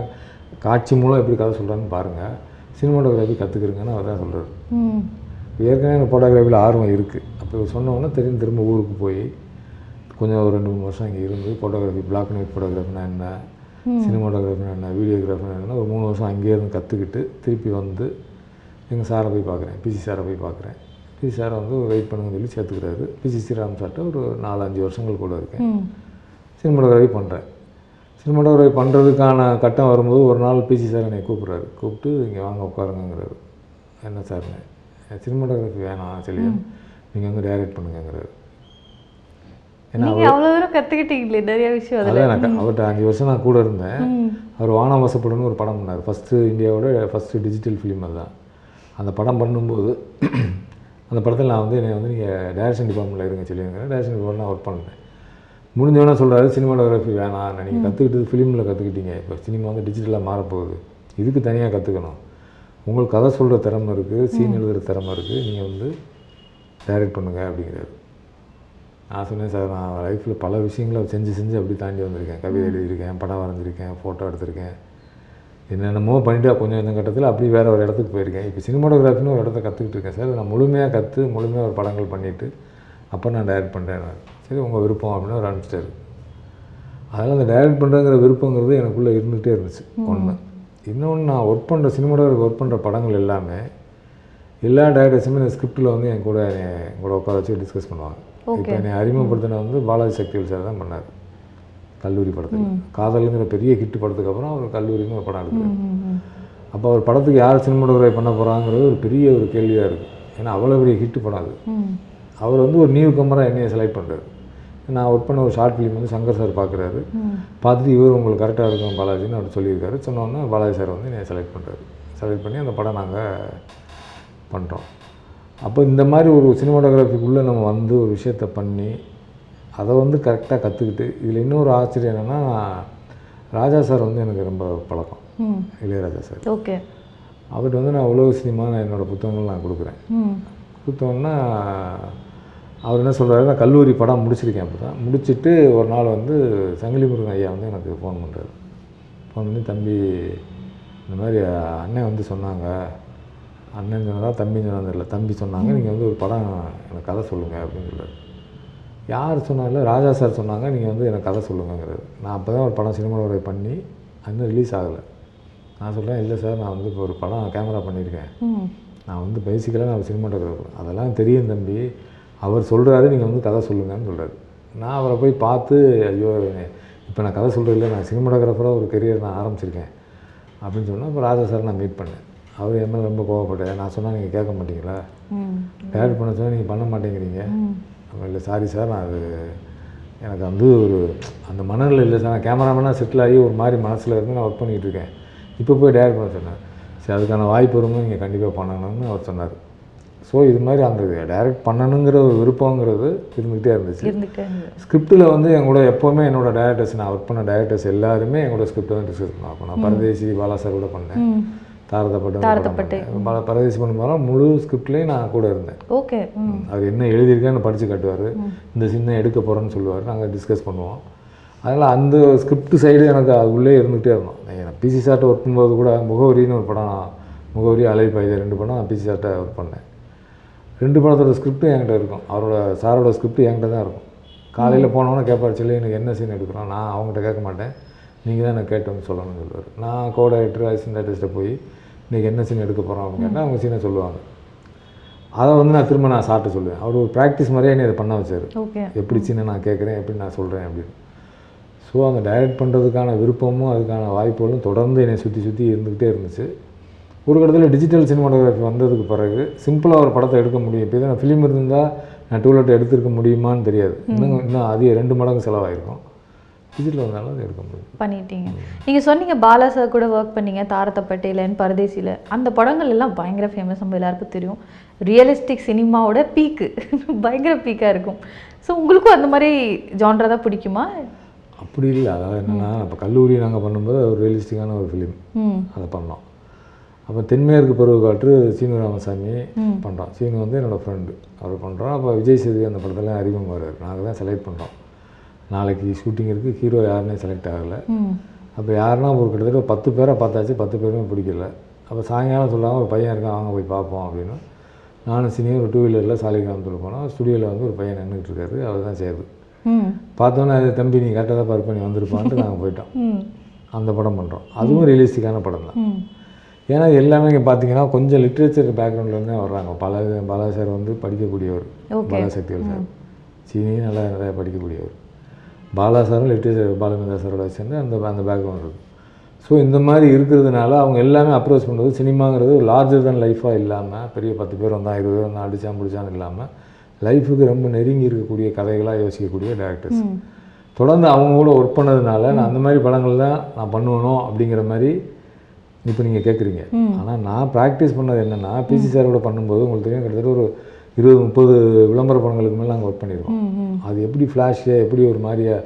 காட்சி மூலம் எப்படி கதை சொல்கிறான்னு பாருங்கள் சினிமாட்டோகிராஃபி கற்றுக்குறீங்கன்னு அவர் தான் சொல்கிறார் ஏற்கனவே ஃபோட்டோகிராஃபியில் ஆர்வம் இருக்குது அப்போ இவர் சொன்ன உடனே தெரிஞ்சு திரும்ப ஊருக்கு போய் கொஞ்சம் ஒரு ரெண்டு மூணு வருஷம் இங்கே இருந்து ஃபோட்டோகிராஃபி பிளாக் அண்ட் ஒயிட் ஃபோட்டோகிராஃபினா என்ன சினிமாட்டோகிராஃபினா என்ன வீடியோகிராஃபினா என்ன ஒரு மூணு வருஷம் அங்கேயே இருந்து கற்றுக்கிட்டு திருப்பி வந்து எங்கள் சாரை போய் பார்க்குறேன் பிசி சாரை போய் பார்க்குறேன். பிசி சாரை வந்து வெயிட் பண்ணுங்கன்னு சொல்லி சேர்த்துக்கிறாரு. பிசி ஸ்ரீராம் சார்ட்ட ஒரு நாலு அஞ்சு வருஷங்கள் கூட இருக்கேன். சினிமாட்டோகிராஃபி பண்ணுறேன் சினிமாட்டோகிராஃபி பண்ணுறதுக்கான கட்டம் வரும்போது ஒரு நாள் பிசி சார் என்னை கூப்பிட்றாரு. கூப்பிட்டு இங்கே வாங்க உட்காருங்கங்கிறாரு. என்ன சார்னு சினிமாட்டோகிராஃபி வேணாம் செல்லியம் நீங்கள் வந்து டைரக்ட் நீங்க அவ்வளவு தூரம் கத்துக்கிட்டீங்களே நிறைய விஷயம் அதுல. எனக்கு அவர்கிட்ட அஞ்சு வருஷம் நான் கூட இருந்தேன். அவர் வானம் வசப்படுன்னு ஒரு படம் பண்ணார். ஃபஸ்ட்டு இந்தியாவோட ஃபஸ்ட்டு டிஜிட்டல் ஃபிலிம் அதுதான். அந்த படம் பண்ணும்போது அந்த படத்தில் நான் வந்து என்னை வந்து நீங்கள் டேரக்ஷன் டிபார்ட்மெண்ட்டில் இருங்க சொல்லியிருங்க டேரக்ஷன் டிபார்ட்மெண்ட் நான் ஒர்க் பண்ணேன். முடிஞ்சவொன்னே சொல்கிறாரு சினிமாட்டோகிராஃபி வேணாம். நீங்கள் கற்றுக்கிட்டு ஃபிலிமில் கற்றுக்கிட்டீங்க இப்போ சினிமா வந்து டிஜிட்டலாக மாறப்போகுது. இதுக்கு தனியாக கற்றுக்கணும் உங்களுக்கு கதை சொல்கிற திறமை இருக்குது சீன் எழுதுகிற திறமை இருக்குது நீங்கள் வந்து டைரக்ட் பண்ணுங்க அப்படிங்கிறாரு. நான் சொன்னேன் சார் நான் லைஃப்பில் பல விஷயங்களை செஞ்சு செஞ்சு அப்படி தாண்டி வந்திருக்கேன். கவிதை எழுதியிருக்கேன் படம் வரைஞ்சிருக்கேன் ஃபோட்டோ எடுத்திருக்கேன். என்னென்னமோ பண்ணிட்டு கொஞ்சம் கொஞ்சம் கட்டத்தில் அப்படி வேறு ஒரு இடத்துக்கு போயிருக்கேன். இப்போ சினிமாட்டோகிராஃபின்னு ஒரு இடத்த கற்றுக்கிட்டு இருக்கேன் சார். நான் முழுமையாக கற்று முழுமையாக ஒரு படங்கள் பண்ணிவிட்டு அப்போ நான் டைரக்ட் பண்ணுறேன் சரி உங்கள் விருப்பம் அப்படின்னு ஒரு அனுப்பிச்சிட்டாரு. அதனால் அந்த டைரக்ட் பண்ணுறங்கிற விருப்பங்கிறது எனக்குள்ளே இருந்துகிட்டே இருந்துச்சு. ஒன்று இன்னொன்று நான் ஒர்க் பண்ணுற சினிமாட்டோகிராஃபி ஒர்க் பண்ணுற படங்கள் எல்லாமே எல்லா டேரக்டர்ஸுமே இந்த ஸ்கிரிப்டில் வந்து என் கூட என்னை என் கூட உட்கார வச்சு டிஸ்கஸ் பண்ணுவாங்க. இப்போ என்னை அறிமுகப்படுத்தின வந்து பாலாஜி சக்திவேல் சார் தான் பண்ணார். கல்லூரி படத்துக்கு. காதலுங்கிற பெரிய ஹிட் படத்துக்கு அப்புறம் அவர் கல்லூரின்னு ஒரு படம் எடுக்கிறார். அப்போ அவர் படத்துக்கு யார் சினிமாட்டோகிராஃபி பண்ண போகிறாங்கிறது ஒரு பெரிய ஒரு கேள்வியாக இருக்குது ஏன்னா அவ்வளோ பெரிய ஹிட் படம் அது. அவர் வந்து ஒரு நியூ கமராக என்னையை செலக்ட் பண்ணுறாரு நான் ஒர்க் பண்ண ஒரு ஷார்ட் ஃபிலிம் வந்து சங்கர் சார் பார்க்குறாரு பார்த்துட்டு இவர் உங்களுக்கு கரெக்டாக இருக்கும் பாலாஜின்னு அவர் சொல்லியிருக்காரு. சொன்னோன்னே பாலாஜி சார் வந்து என்னை செலக்ட் பண்ணுறாரு செலக்ட் பண்ணி அந்த படம் நாங்கள் பண்ணுறோம் அப்போ இந்த மாதிரி ஒரு சினிமாட்டோகிராஃபிக்குள்ளே நம்ம வந்து ஒரு விஷயத்த பண்ணி அதை வந்து கரெக்டாக கற்றுக்கிட்டு இதில் இன்னொரு ஆச்சரியம் என்னென்னா ராஜா சார் வந்து எனக்கு ரொம்ப பழக்கம். இளையராஜா சார். ஓகே. அவர்கிட்ட வந்து நான் உலக சினிமா நான் என்னோடய புத்தகங்கள் நான் கொடுக்குறேன். கொடுத்தோன்னா அவர் என்ன சொல்கிறாரு நான் கல்லூரி படம் முடிச்சிருக்கேன் அப்போ தான் முடிச்சுட்டு ஒரு நாள் வந்து சங்கிலி முருகன் ஐயா வந்து எனக்கு ஃபோன் பண்ணுறாரு ஃபோன் பண்ணி தம்பி இந்த மாதிரி அண்ணன் வந்து சொன்னாங்க. அண்ணன் சொன்னதா தம்பி சொன்னது இல்லை தம்பி சொன்னாங்க. நீங்கள் வந்து ஒரு படம் எனக்கு கதை சொல்லுங்கள் அப்படின்னு சொல்றாரு. யார் சொன்னால ராஜா சார் சொன்னாங்க நீங்கள் வந்து எனக்கு கதை சொல்லுங்கங்கிறது. நான் அப்போ தான் ஒரு படம் சினிமாவில் பண்ணி இன்னும் ரிலீஸ் ஆகலை. நான் சொல்கிறேன் இல்லை சார் நான் வந்து இப்போ ஒரு படம் கேமரா பண்ணியிருக்கேன். நான் வந்து பேசிக்கலாக நான் சினிமாட்டோகிராஃபர் அதெல்லாம் தெரியும் தம்பி. அவர் சொல்கிறாரு நீங்கள் வந்து கதை சொல்லுங்கன்னு சொல்கிறாரு நான் அவரை போய் பார்த்து ஐயோ இப்போ நான் கதை சொல்கிறது இல்லை நான் சினிமாட்டோகிராஃபராக ஒரு கெரியர் நான் ஆரம்பிச்சிருக்கேன். அப்படின்னு சொன்னால் இப்போ ராஜா சார் நான் மீட் பண்ணேன். அவர் என் மேலே ரொம்ப கோவப்பட்டார். நான் சொன்னால் நீங்கள் கேட்க மாட்டீங்களா? டேரக்ட் பண்ண சொன்னால் நீங்கள் பண்ண மாட்டேங்கிறீங்க. இல்லை சாரி சார் நான் அது எனக்கு வந்து ஒரு அந்த மனநிலை இல்லை சார் நான் கேமராமேனாக செட்டில் ஆகி ஒரு மாதிரி மனசில் இருந்து நான் ஒர்க் பண்ணிகிட்டு இருக்கேன். இப்போ போய் டேரக்ட் பண்ண சொன்னேன் சரி அதுக்கான வாய்ப்பு வரும்போது நீங்கள் கண்டிப்பாக பண்ணணும்னு அவர் சொன்னார். ஸோ இது மாதிரி அந்த டைரக்ட் பண்ணணுங்கிற ஒரு விருப்பங்கிறது இருந்துகிட்டே இருந்துச்சு. ஸ்கிரிப்டில் வந்து என் கூட எப்போவுமே என்னோட டேரக்டர்ஸ் நான் ஒர்க் பண்ண டேரக்டர்ஸ் எல்லாருமே எங்களோட ஸ்கிரிப்டை தான் டிஸ்கஸ் பண்ணுவாங்க. நான் பரதேசி பாலா சார் கூட பண்ணேன். தாரதப்பட்டு தாரதப்பட்டு. பல பரதேசி பண்ணும்போது முழு ஸ்கிரிப்ட்லேயும் நான் கூட இருந்தேன். ஓகே. அவர் என்ன எழுதியிருக்கேன்னு படித்து காட்டுவார். இந்த சின்ன எடுக்க போகிறேன்னு சொல்லுவார். நாங்கள் டிஸ்கஸ் பண்ணுவோம். அதனால் அந்த ஸ்கிரிப்ட் சைடு எனக்கு அது உள்ளே இருந்துகிட்டே இருந்தோம். நான் பிசி சார்ட்ட ஒர்க் பண்ணும்போது கூட முகவரின்னு ஒரு படம் நான் முகவரி அலைப்பா இது ரெண்டு படம் நான் பிசி சார்ட்ட ஒர்க் பண்ணேன். ரெண்டு படத்தோட ஸ்கிரிப்ட்டும் என்கிட்ட இருக்கும். அவரோட சாரோட ஸ்கிரிப்ட் என்கிட்ட தான் இருக்கும். காலையில் போனோன்னே கேட்பார் சொல்லி எனக்கு என்ன சீன் எடுக்கிறோம் நான் அவங்ககிட்ட கேட்க மாட்டேன். நீங்கள் தான் எனக்கு கேட்டோன்னு சொல்லணும்னு சொல்லுவார். நான் கோ டைரக்டர் அசிஸ்டன்ட் டைரக்டர்ஸ்ட்டை போய் இன்றைக்கி என்ன சீன் எடுக்க போகிறோம் அப்படின்னு அவங்க சீனை சொல்லுவாங்க. அதை வந்து நான் திரும்ப நான் சாப்பிட்டு சொல்லுவேன். அவர் ஒரு ப்ராக்டிஸ் மாதிரியே என்னை இதை பண்ண வச்சார். எப்படி சீனை நான் கேட்குறேன் எப்படி நான் சொல்கிறேன் அப்படின்னு. ஸோ அந்த டைரக்ட் பண்ணுறதுக்கான விருப்பமும் அதுக்கான வாய்ப்புகளும் தொடர்ந்து என்னை சுற்றி சுற்றி இருந்துக்கிட்டே இருந்துச்சு. ஒரு கட்டத்தில் டிஜிட்டல் சினிமாட்டோகிராஃபி வந்ததுக்கு பிறகு சிம்பிளாக ஒரு படத்தை எடுக்க முடியும். இப்போ நான் ஃபிலிம் இருந்தால் நான் டூலெட் எடுத்திருக்க முடியுமான்னு தெரியாது. இன்னும் இன்னும் அதிக ரெண்டு மடங்கு செலவாயிருக்கும். டிஜிட்டல் வந்தாலும் அதை எடுக்க முடியும். பண்ணிட்டீங்க. நீங்கள் சொன்னீங்க பாலா சார் கூட ஒர்க் பண்ணீங்க தாரத்தப்பட்டையிலன்னு பரதேசியில். அந்த படங்கள் எல்லாம் பயங்கர ஃபேமஸ் நம்ம எல்லாருக்கும் தெரியும். ரியலிஸ்டிக் சினிமாவோட பீக்கு பயங்கர பீக்காக இருக்கும். ஸோ உங்களுக்கும் அந்த மாதிரி ஜான்ரா தான் பிடிக்குமா? அப்படி இல்லை. அதாவது என்னென்னா இப்போ கல்லூரி நாங்கள் பண்ணும்போது ஒரு ரியலிஸ்டிக்கான ஒரு ஃபிலிம் அதை பண்ணோம். அப்போ தென்மேற்கு பருவக்காற்று சீனு ராமசாமி பண்ணுறோம் சீனு வந்து என்னோடய ஃப்ரெண்டு அவர் பண்ணுறோம் அப்போ விஜய் சேதுவி அந்த படத்தில் அறிமுகம் வர்றாரு. நாங்கள் தான் செலக்ட் பண்ணுறோம் நாளைக்கு ஷூட்டிங் இருக்குது ஹீரோ யாருன்னே செலக்ட் ஆகலை. அப்போ யாருன்னா ஒரு கிட்டத்தட்ட ஒரு பத்து பேரை பார்த்தாச்சு. பத்து பேருமே பிடிக்கல. அப்போ சாயங்காலம் சொல்லாமல் ஒரு பையன் இருக்கான். வாங்க போய் பார்ப்போம் அப்படின்னு. நானும் சினியும் ஒரு டூ வீலரில் சாலிகிராமத்தில் போனோம். ஸ்டுடியோவில் வந்து ஒரு பையன் நின்றுட்டு இருக்காரு. அவர் தான் சேது. பார்த்தோன்னே அது தம்பி நீ கரெக்டாக தான் பார்க் பண்ணி வந்திருப்பான்ட்டு நாங்கள் போயிட்டோம். அந்த படம் பண்ணுறோம் அதுவும் ரியலிஸ்டிக்கான படம் தான். ஏன்னா எல்லாமே இங்கே பார்த்தீங்கன்னா கொஞ்சம் லிட்ரேச்சர் பேக்ரவுண்ட்லேருந்து வர்றாங்க. பல பாலா சார் வந்து படிக்கக்கூடியவர். பாலா சக்திவேல் சார். சீனியும் நல்லா நிறையா படிக்கக்கூடியவர். பாலா சாரும் லிட்ரேச்சர் பாலமேந்திரா சாரோட சேர்ந்து அந்த அந்த பேக்ரவுண்ட் இருக்குது ஸோ இந்த மாதிரி இருக்கிறதுனால அவங்க எல்லாமே அப்ரோச் பண்ணுறது சினிமாங்கிறது ஒரு லார்ஜர் தன் லைஃபாக இல்லாமல் பெரிய பத்து பேர் வந்தான் இருபது பேர் வந்தான் அடித்தான் பிடிச்சான்னு இல்லாமல் லைஃபுக்கு ரொம்ப நெருங்கி இருக்கக்கூடிய கதைகளாக யோசிக்கக்கூடிய டேரக்டர்ஸ் தொடர்ந்து அவங்க கூட ஒர்க் பண்ணதுனால நான் அந்த மாதிரி படங்கள் தான் நான் பண்ணுவேணும் அப்படிங்கிற மாதிரி இப்போ நீங்கள் கேட்குறீங்க ஆனால் நான் ப்ராக்டிஸ் பண்ணது என்னென்னா பிசி சாரோட பண்ணும்போது உங்களுக்கு தெரியும் கிட்டத்தட்ட ஒரு இருபது முப்பது விளம்பர படங்களுக்கு மேலே நாங்கள் ஒர்க் பண்ணியிருக்கோம் அது எப்படி ஃப்ளாஷு எப்படி ஒரு மாதிரியா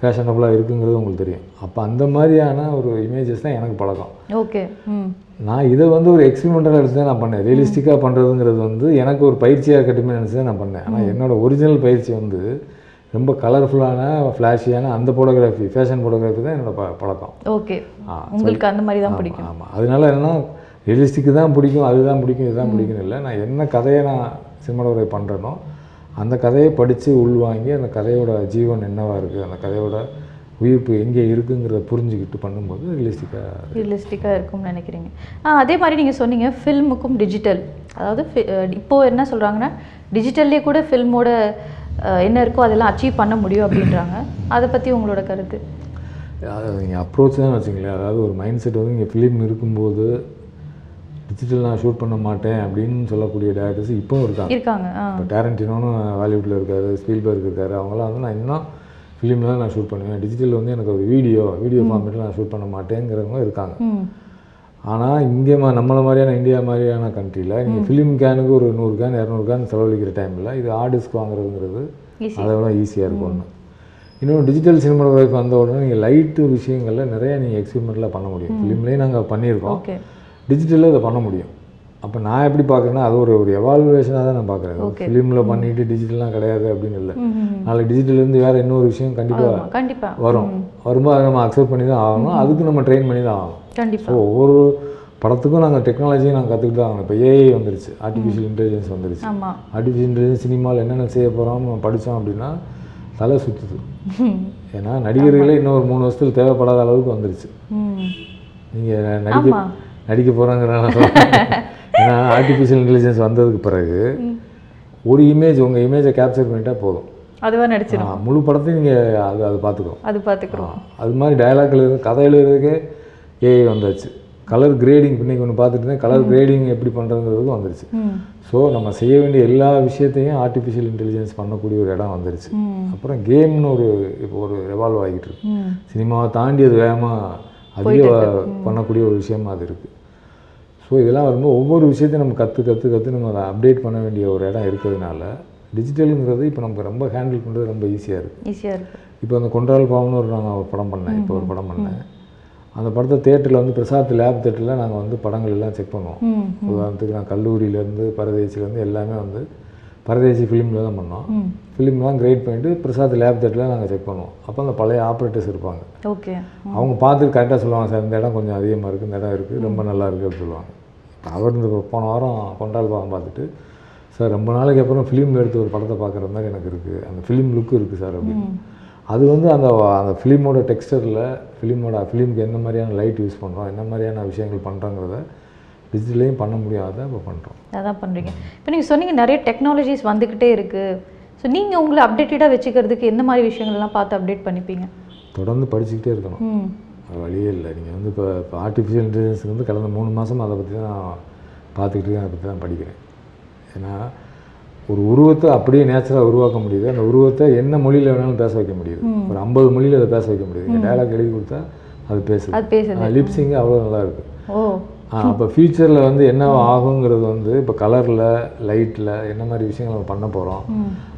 ஃபேஷனபுளாக இருக்குங்கிறது உங்களுக்கு தெரியும். அப்போ அந்த மாதிரியான ஒரு இமேஜஸ் தான் எனக்கு பழக்கம். ஓகே நான் இதை வந்து ஒரு எக்ஸ்பெரிமெண்டலாக எடுத்து தான் நான் பண்ணேன். ரியலிஸ்டிக்காக பண்ணுறதுங்கிறது வந்து எனக்கு ஒரு பயிற்சியாக இருக்கட்டுமே நினச்சி தான் நான் பண்ணேன். ஆனால் என்னோட ஒரிஜினல் பயிற்சி வந்து ரொம்ப கலர்ஃபுல்லான ஃப்ளாஷியான அந்த ஃபோட்டோகிராஃபி ஃபேஷன் ஃபோட்டோகிராஃபி தான் என்னோட ப பழக்கம். ஓகே. உங்களுக்கு அந்த மாதிரி தான் பிடிக்கும். ஆமாம் அதனால என்னன்னா ரியலிஸ்டிக்கு தான் பிடிக்கும் அதுதான் பிடிக்கும் இதுதான் பிடிக்கும் இல்லை. நான் என்ன கதையை நான் சினிமாடோகிராஃபி பண்ணுறேனோ அந்த கதையை படித்து உள்வாங்கி அந்த கதையோட ஜீவன் என்னவா இருக்குது அந்த கதையோட உயிர்ப்பு எங்கே இருக்குங்கிறத புரிஞ்சுக்கிட்டு பண்ணும்போது ரியலிஸ்டிக்காக ரியலிஸ்டிக்காக இருக்கும்னு நினைக்கிறீங்க. ஆ அதே மாதிரி நீங்கள் சொன்னீங்க ஃபில்முக்கும் டிஜிட்டல் அதாவது இப்போது என்ன சொல்கிறாங்கன்னா டிஜிட்டல்லே கூட ஃபில்மோட என்ன இருக்கோ அதெல்லாம் அச்சீவ் பண்ண முடியும் அப்படின்றாங்க. அதை பற்றி உங்களோட கருத்து? அது நீங்கள் அப்ரோச் தான் வச்சுங்களேன் அதாவது ஒரு மைண்ட் செட் வந்து இங்கே ஃபிலிம் இருக்கும்போது டிஜிட்டல் நான் ஷூட் பண்ண மாட்டேன் அப்படின்னு சொல்லக்கூடிய டேரக்டர்ஸ் இப்போவும் இருக்காங்க. இருக்காங்க இப்போ டேரண்டினோன்னு ஹாலிவுட்டில் இருக்காரு ஸ்பீல்பர்க் இருக்காரு அவங்களாம் வந்து நான் இன்னும் ஃபிலிமில் தான் நான் ஷூட் பண்ணுவேன். டிஜிட்டல் வந்து எனக்கு ஒரு வீடியோ வீடியோ ஃபார்மேட்டில் நான் ஷூட் பண்ண மாட்டேங்கிறவங்க இருக்காங்க. ஆனால் இங்கே மா நம்மளை மாதிரியான இந்தியா மாதிரியான கண்ட்ரியில் நீங்கள் ஃபிலிம் கேனுக்கு ஒரு நூறு கேன் இரநூறு கேன் செலவழிக்கிற டைமில் இது ஆர்டிஸ்க் வாங்குறதுங்கிறது. அதை விட ஈஸியாக இருக்கும். ஒன்று இன்னொன்று டிஜிட்டல் சினிமாட்டோகிராஃபி வந்த உடனே நீங்கள் லைட்டு விஷயங்களில் நிறைய நீங்கள் எக்ஸ்பெரிமெண்ட்லாம் பண்ண முடியும். ஃபிலிம்லேயே நாங்கள் பண்ணியிருக்கோம். ஓகே. டிஜிட்டலில் இதை பண்ண முடியும். அப்போ நான் எப்படி பார்க்குறேன்னா அது ஒரு ஒரு எவால்வேஷனாக தான் நான் பார்க்குறேன். ஃபிலிமில் பண்ணிட்டு டிஜிட்டல்லாம் கிடையாது அப்படின்னு இல்லை. நாளைக்கு டிஜிட்டல்லேருந்து வேறு இன்னொரு விஷயம் கண்டிப்பாக கண்டிப்பாக வரும். வரும்போது அதை நம்ம அக்செப்ட் பண்ணி தான் ஆகணும். அதுக்கு நம்ம ட்ரெயின் பண்ணி தான் ஆகணும். கண்டிப்பாக ஸோ ஒவ்வொரு படத்துக்கும் நாங்கள் டெக்னாலஜியும் நாங்கள் கற்றுக்கிட்டு தான் ஆகணும். இப்போ ஏஐ வந்துருச்சு. ஆர்டிஃபிஷியல் இன்டெலிஜென்ஸ் வந்துருச்சு. ஆர்டிஃபிஷியல் இன்டெலிஜென்ஸ் சினிமாவில் என்னென்ன செய்ய போகிறோம் படித்தோம் அப்படின்னா தலை சுற்றுது (laughs) ஏன்னா நடிகர்களே இன்னும் ஒரு மூணு வருஷத்துல தேவைப்படாத அளவுக்கு வந்துருச்சு. நீங்கள் நடிக்க ஆமா. நடிக்க போகிறாங்கிறனால ஏன்னா ஆர்டிஃபிஷியல் இன்டெலிஜென்ஸ் வந்ததுக்கு பிறகு ஒரு இமேஜ் உங்கள் இமேஜை கேப்சர் பண்ணிட்டா போதும். அதுவாக நடிச்சிடும் முழு படத்தையும் நீங்கள் அது அது பார்த்துக்கணும். அது பார்த்துக்குறோம் அது மாதிரி டயலாக் எழுது கதை எழுதுறதுக்கே ஏஐ வந்தாச்சு. கலர் கிரேடிங் இன்னைக்கு ஒன்று பார்த்துட்டு இருந்தேன். கலர் கிரேடிங் எப்படி பண்ணுறதுங்கிறதுக்கும் வந்துருச்சு. ஸோ நம்ம செய்ய வேண்டிய எல்லா விஷயத்தையும் ஆர்டிஃபிஷியல் இன்டெலிஜென்ஸ் பண்ணக்கூடிய ஒரு இடம் வந்துருச்சு. அப்புறம் கேம்னு ஒரு இப்போ ஒரு ரெவால்வ் ஆகிட்டு இருக்கு. சினிமாவை தாண்டி அது வேகமாக அதிக பண்ணக்கூடிய ஒரு விஷயமா அது இருக்குது ஸோ இதெல்லாம் வரும்போது ஒவ்வொரு விஷயத்தையும் நம்ம கற்று கற்று கற்று நம்ம அதை அப்டேட் பண்ண வேண்டிய ஒரு இடம் இருக்கிறதுனால டிஜிட்டலுங்கிறது இப்போ நமக்கு ரொம்ப ஹேண்டில் பண்ணுறது ரொம்ப ஈஸியாக இருக்குது ஈஸியாக இருக்கு. இப்போ அந்த கொன்றால் பாவம்னு ஒரு நாங்கள் ஒரு படம் பண்ணேன். இப்போ ஒரு படம் பண்ணேன். அந்த படத்தை தேட்டரில் வந்து பிரசாத் லேப் தேட்டரில் நாங்கள் வந்து படங்கள் எல்லாம் செக் பண்ணுவோம். உதாரணத்துக்கு நான் கல்லூரியிலேருந்து பரதேசிலேருந்து எல்லாமே வந்து பரதேசி ஃபிலிமில் தான் பண்ணோம். ஃபிலிம்லாம் கிரேட் பண்ணிட்டு பிரசாத் லேப் தேட்டரில் நாங்கள் செக் பண்ணுவோம். அப்போ அந்த பழைய ஆப்ரேட்டர்ஸ் இருப்பாங்க. ஓகே அவங்க பார்த்துட்டு கரெக்டாக சொல்லுவாங்க சார் இந்த இடம் கொஞ்சம் அதிகமாக இருக்குது இந்த இடம் இருக்குது ரொம்ப நல்லா இருக்குது அப்படின்னு சொல்லுவாங்க. இந்த போன வாரம் கொண்டால் பாகம் பார்த்துட்டு சார் ரொம்ப நாளைக்கு அப்புறம் ஃபிலிம் எடுத்து ஒரு படத்தை பார்க்குற மாதிரி எனக்கு இருக்குது அந்த ஃபிலிம் லுக்கு இருக்குது சார் அப்படின்னு. அது வந்து அந்த அந்த ஃபிலிமோட டெக்ஸ்டரில் ஃபிலிமோட ஃபிலிமுக்கு என்ன மாதிரியான லைட் யூஸ் பண்ணுறோம் என்ன மாதிரியான விஷயங்கள் பண்ணுறோங்கிறத டிஜிட்டலையும் பண்ண முடியாத இப்போ பண்ணுறோம் அதான் பண்ணுறீங்க இப்போ நீங்கள் சொன்னீங்க நிறைய டெக்னாலஜிஸ் வந்துக்கிட்டே இருக்குது ஸோ நீங்கள் உங்களை அப்டேட்டடாக வச்சுக்கிறதுக்கு எந்த மாதிரி விஷயங்கள்லாம் பார்த்து அப்டேட் பண்ணிப்பீங்க? தொடர்ந்து படிச்சுக்கிட்டே இருக்கணும். வழியே இல்லை நீங்கள் வந்து இப்போ இப்போ ஆர்டிஃபிஷியல் இன்டெலிஜென்ஸ் வந்து கடந்த மூணு மாதம் அதை பற்றி தான் பார்த்துக்கிட்டு இருக்கேன் அதை பற்றி தான் படிக்கிறேன். ஏன்னா ஒரு உருவத்தை அப்படியே நேச்சராக உருவாக்க முடியுது. அந்த உருவத்தை என்ன மொழியில் வேணாலும் பேச வைக்க முடியுது. ஒரு ஐம்பது மொழியில் அதை பேச வைக்க முடியுது. நீங்கள் டயலாக் எழுதி கொடுத்தா அது பேசுது. அது பேசுது. லிப்ஸிங் அவ்வளோ நல்லா இருக்குது அப்போ ஃப்யூச்சரில் வந்து என்ன ஆகுங்கிறது வந்து இப்போ கலரில் லைட்டில் என்ன மாதிரி விஷயங்கள் நம்ம பண்ண போகிறோம்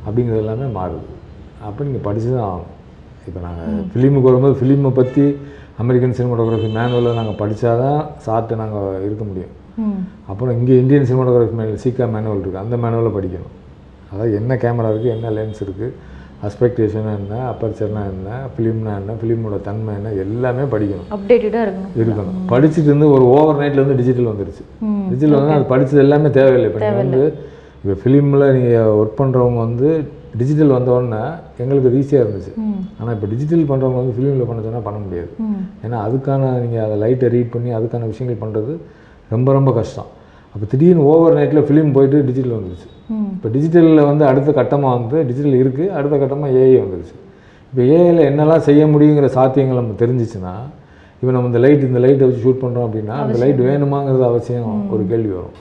அப்படிங்கிறது எல்லாமே மாறுது. அப்போ நீங்கள் படிச்சு தான் ஆகணும். இப்போ நாங்கள் ஃபிலிமுக்கு வரும்போது ஃபிலிமை பற்றி அமெரிக்கன் சினிமாட்டோகிராஃபி மேனுவலில் நாங்கள் படித்தா தான் சாப்பிட்டு நாங்கள் இருக்க முடியும். அப்புறம் இங்கே இந்தியன் சினிமாட்டோகிராஃபி மேனுவல் சீக்கா மேனுவல் இருக்குது அந்த மேனுவலில் படிக்கணும். அதாவது என்ன கேமரா இருக்குது என்ன லென்ஸ் இருக்குது அஸ்பெக்டேஷனா என்ன அப்பர்ச்சர்னா என்ன ஃபிலிம்னா என்ன ஃபிலிமோட தன்மை என்ன எல்லாமே படிக்கணும். அப்டேட்டடாக இருக்கணும். இருக்கணும். படிச்சுட்டு இருந்து ஒரு ஓவர் நைட்ல இருந்து டிஜிட்டல் வந்துருச்சு. டிஜிட்டல் வந்து அது படிச்சது எல்லாமே தேவையில்லை. இப்போ நீங்கள் வந்து இப்போ ஃபிலிமில் நீங்கள் ஒர்க் பண்ணுறவங்க வந்து டிஜிட்டல் வந்த உடனே எங்களுக்கு அது ஈஸியாக இருந்துச்சு. ஆனால் இப்போ டிஜிட்டல் பண்ணுறவங்க வந்து ஃபிலிமில் பண்ண சொன்னா பண்ண முடியாது. ஏன்னா அதுக்கான நீங்கள் அதை லைட்டை ரீட் பண்ணி அதுக்கான விஷயங்கள் பண்ணுறது ரொம்ப ரொம்ப கஷ்டம். அப்போ திடீர்னு ஓவர் நைட்டில் ஃபிலிம் போயிட்டு டிஜிட்டல் வந்துருச்சு. ம். இப்போ டிஜிட்டலில் வந்து அடுத்த கட்டமாக வந்து டிஜிட்டல் இருக்குது அடுத்த கட்டமாக ஏஐ வந்துருச்சு. இப்போ ஏஐயில் என்னெல்லாம் செய்ய முடியுங்கிற சாத்தியங்கள் நம்ம தெரிஞ்சிச்சுன்னா இப்போ நம்ம இந்த லைட் இந்த லைட்டை வச்சு ஷூட் பண்ணுறோம் அப்படின்னா அந்த லைட் வேணுமாங்கிறது அவசியம் ஒரு கேள்வி வரும்.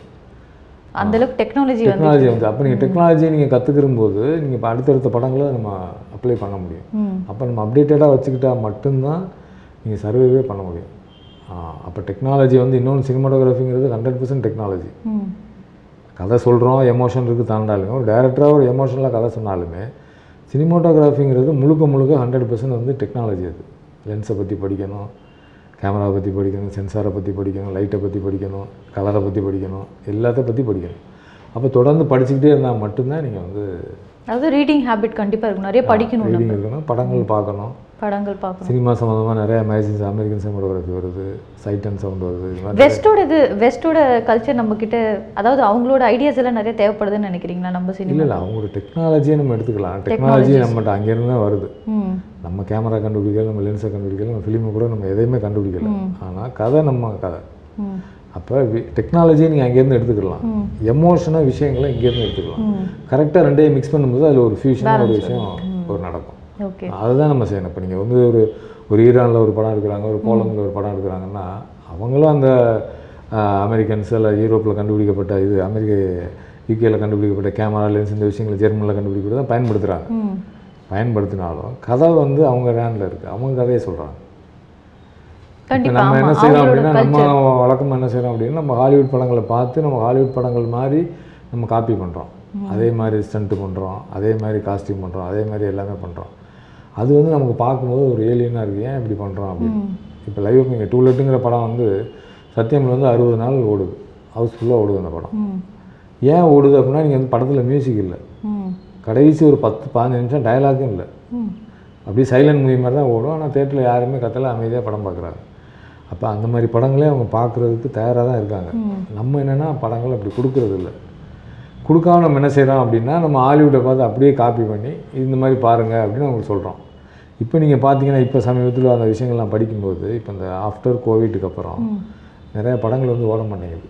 அந்த அளவுக்கு டெக்னாலஜி டெக்னாலஜி வந்து அப்போ நீங்கள் டெக்னாலஜியை நீங்கள் கற்றுக்கிற போது நீங்கள் இப்போ அடுத்தடுத்த படங்களை நம்ம அப்ளை பண்ண முடியும். அப்போ நம்ம அப்டேட்டடாக வச்சுக்கிட்டா மட்டும்தான் நீங்கள் சர்வேவே பண்ண முடியும். அப்போ டெக்னாலஜி வந்து இன்னொன்று சினிமாட்டோகிராஃபிங்கிறது ஹண்ட்ரட் பர்சன்ட் டெக்னாலஜி கதை சொல்கிறோம் எமோஷன் இருக்குது தாண்டாலுமே ஒரு டேரக்டராக ஒரு எமோஷனலாக கதை சொன்னாலுமே சினிமோட்டோகிராஃபிங்கிறது முழுக்க முழுக்க ஹண்ட்ரட் பர்சன்ட் வந்து டெக்னாலஜி அது. லென்ஸை பற்றி படிக்கணும் கேமராவை பற்றி படிக்கணும் சென்சாரை பற்றி படிக்கணும் லைட்டை பற்றி படிக்கணும் கலரை பற்றி படிக்கணும் எல்லாத்த பற்றி படிக்கணும். அப்போ தொடர்ந்து படிச்சுக்கிட்டே இருந்தால் மட்டும்தான் நீங்கள் வந்து அதாவது ரீடிங் ஹேபிட் கண்டிப்பா இருக்கும் நிறைய படிக்கணும் ரீடிங் இருக்கணும் படங்கள் பார்க்கணும். படங்கள் பார்க்கணும். சினிமா சம்மந்தமாக நிறைய மேகசின்ஸ் அமெரிக்கன் சினிமாட்டோகிராஃபி வருது சைட் அண்ட் சவுண்ட் வருது இது மாதிரி வெஸ்டோட இது வெஸ்டோட கல்ச்சர் நம்ம கிட்ட அதாவது அவங்களோட ஐடியாஸ் எல்லாம் நிறைய தேவைப்படுதுன்னு நினைக்கிறீங்களா நம்ம இல்லை சினிமா? இல்லை அவங்களோட டெக்னாலஜியை நம்ம எடுத்துக்கலாம். டெக்னாலஜி நம்மகிட்ட அங்கேருந்து தான் வருது. நம்ம கேமரா கண்டுபிடிக்கல நம்ம லென்ஸை கண்டுபிடிக்கல நம்ம ஃபிலிமை கூட நம்ம எதையுமே கண்டுபிடிக்கல. ஆனால் கதை நம்ம கதை. அப்போ டெக்னாலஜியை நீங்கள் அங்கேருந்து எடுத்துக்கலாம். எமோஷனாக விஷயங்களை இங்கேருந்து எடுத்துக்கலாம். கரெக்டாக ரெண்டையும் மிக்ஸ் பண்ணும்போது அதில் ஒரு ஃபியூஷன் ஒரு விஷயம் ஒரு நடக்கும். ஓகே. அதுதான் நம்ம செய்யணும். இப்போ நீங்கள் வந்து ஒரு ஒரு ஈரானில் ஒரு படம் எடுக்கிறாங்க ஒரு போலந்தில் ஒரு படம் எடுக்கிறாங்கன்னா அவங்களும் அந்த அமெரிக்கன்ஸ் இல்லை யூரோப்பில் கண்டுபிடிக்கப்பட்ட இது அமெரிக்க யூகேல கண்டுபிடிக்கப்பட்ட கேமரா லென்ஸ் இந்த விஷயங்களை ஜெர்மனில் கண்டுபிடிக்கிறது தான் பயன்படுத்துகிறாங்க பயன்படுத்தினாலும் கதை வந்து அவங்க ரேண்டில் இருக்குது அவங்க கதையை சொல்கிறாங்க இப்போ நம்ம என்ன செய்கிறோம் அப்படின்னா நம்ம வழக்கமாக என்ன செய்கிறோம் அப்படின்னா நம்ம ஹாலிவுட் படங்களை பார்த்து நம்ம ஹாலிவுட் படங்கள் மாதிரி நம்ம காப்பி பண்ணுறோம் அதே மாதிரி ஸ்டண்ட்டு பண்ணுறோம் அதே மாதிரி காஸ்டியூம் பண்ணுறோம் அதே மாதிரி எல்லாமே பண்ணுறோம் அது வந்து நமக்கு பார்க்கும்போது ஒரு ஏலியனாக இருக்குது ஏன் இப்படி பண்ணுறோம் அப்படின்னு. இப்போ லைவ் நீங்கள் டூலெட்டுங்கிற படம் வந்து சத்தியமில் வந்து அறுபது நாள் ஓடுது. ஹவுஸ்ஃபுல்லாக ஓடுது அந்த படம். ஏன் ஓடுது அப்படின்னா நீங்கள் வந்து படத்தில் மியூசிக் இல்லை. கடைசி ஒரு பத்து பதினஞ்சு நிமிஷம் டயலாகும் இல்லை. அப்படியே சைலண்ட் மூவி மாதிரி தான் ஓடும். ஆனால் தேட்டரில் யாருமே கத்தல அமைதியாக படம் பார்க்குறாங்க. அப்போ அந்த மாதிரி படங்களே அவங்க பார்க்குறதுக்கு தயாராக தான் இருக்காங்க. நம்ம என்னென்னா படங்கள் அப்படி கொடுக்கறது இல்லை. கொடுக்காம நம்ம என்ன செய்கிறோம் அப்படின்னா நம்ம ஹாலிவுட்டை பார்த்து அப்படியே காப்பி பண்ணி இந்த மாதிரி பாருங்கள் அப்படின்னு அவங்களுக்கு சொல்கிறோம் இப்போ நீங்கள் பார்த்தீங்கன்னா இப்போ சமீபத்தில் அந்த விஷயங்கள்லாம் படிக்கும்போது இப்போ இந்த ஆஃப்டர் கோவிட்டுக்கு அப்புறம் நிறைய படங்கள் வந்து ஓட மாட்டேங்குது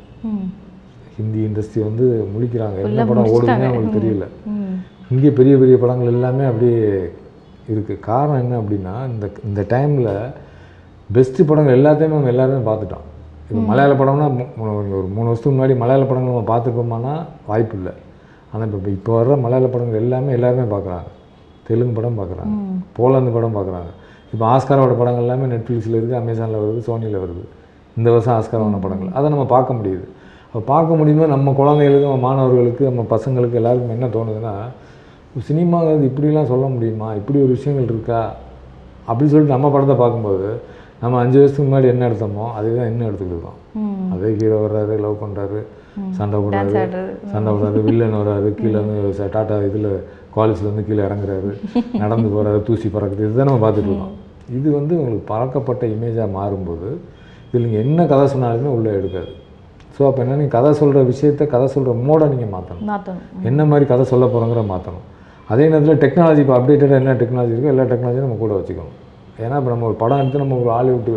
ஹிந்தி இண்டஸ்ட்ரி வந்து முழிக்கிறாங்க. என்ன படம் ஓடுதுன்னு அவங்களுக்கு தெரியல. இங்கே பெரிய பெரிய படங்கள் எல்லாமே அப்படியே இருக்குது காரணம் என்ன அப்படின்னா இந்த இந்த டைமில் பெஸ்ட்டு படங்கள் எல்லாத்தையுமே நம்ம எல்லாருமே பார்த்துட்டோம் இப்போ மலையாள படம்னா ஒரு மூணு வருஷத்துக்கு முன்னாடி மலையாள படங்கள் நம்ம பார்த்துருப்போமானா வாய்ப்பு இல்லை. ஆனால் இப்போ இப்போ வர்ற மலையாள படங்கள் எல்லாமே எல்லாருமே பார்க்குறாங்க. தெலுங்கு படம் பார்க்குறாங்க. போலந்து படம் பார்க்குறாங்க. இப்போ ஆஸ்காரோட படங்கள் எல்லாமே நெட்ஃப்ளிக்ஸில் இருக்குது அமேசானில் வருது சோனியில் வருது. இந்த வருஷம் ஆஸ்காரான படங்கள். அதை நம்ம பார்க்க முடியுது. அப்போ பார்க்க முடியுமோ நம்ம குழந்தைகளுக்கு நம்ம மாணவர்களுக்கு நம்ம பசங்களுக்கு எல்லாருக்கும் என்ன தோணுதுன்னா சினிமாங்கிறது இப்படிலாம் சொல்ல முடியுமா? இப்படி ஒரு விஷயங்கள் இருக்கா? அப்படின்னு சொல்லிட்டு நம்ம படத்தை பார்க்கும்போது நம்ம அஞ்சு வருஷத்துக்கு முன்னாடி என்ன எடுத்தோமோ அதே தான் இன்னும் எடுத்துக்கிட்டு இருக்கோம். அதே ஹீரோ வர்றாரு லவ் பண்ணுறாரு சண்டை போடுறாரு. ஆடுறது. சண்டை போடுறாரு. வில்லன் வர்றாரு கீழே வந்து டாட்டா இதில் காலேஜ்லேருந்து கீழே இறங்குறாரு. (laughs) நடந்து போகிறாரு தூசி பறக்குது. இதுதான் நம்ம பார்த்துட்டு இருக்கோம். இது வந்து உங்களுக்கு பழக்கப்பட்ட இமேஜாக மாறும்போது இதில் நீங்கள் என்ன கதை சொன்னாலுமே உள்ளே எடுக்காது. ஸோ அப்போ என்ன நீங்கள் கதை சொல்கிற விஷயத்த கதை சொல்கிற மோடை நீங்கள் மாற்றணும் மாற்றணும் என்ன மாதிரி கதை சொல்ல போகிறோங்கிற மாற்றணும் அதே நேரத்தில் டெக்னாலஜி இப்போ அப்டேட்டடாக என்ன டெக்னாலஜி இருக்கோ எல்லா டெக்னாலஜியும் நம்ம கூட வச்சுக்கணும். ஏன்னா இப்போ நம்ம ஒரு படம் எடுத்து நம்ம ஒரு ஹாலிவுட்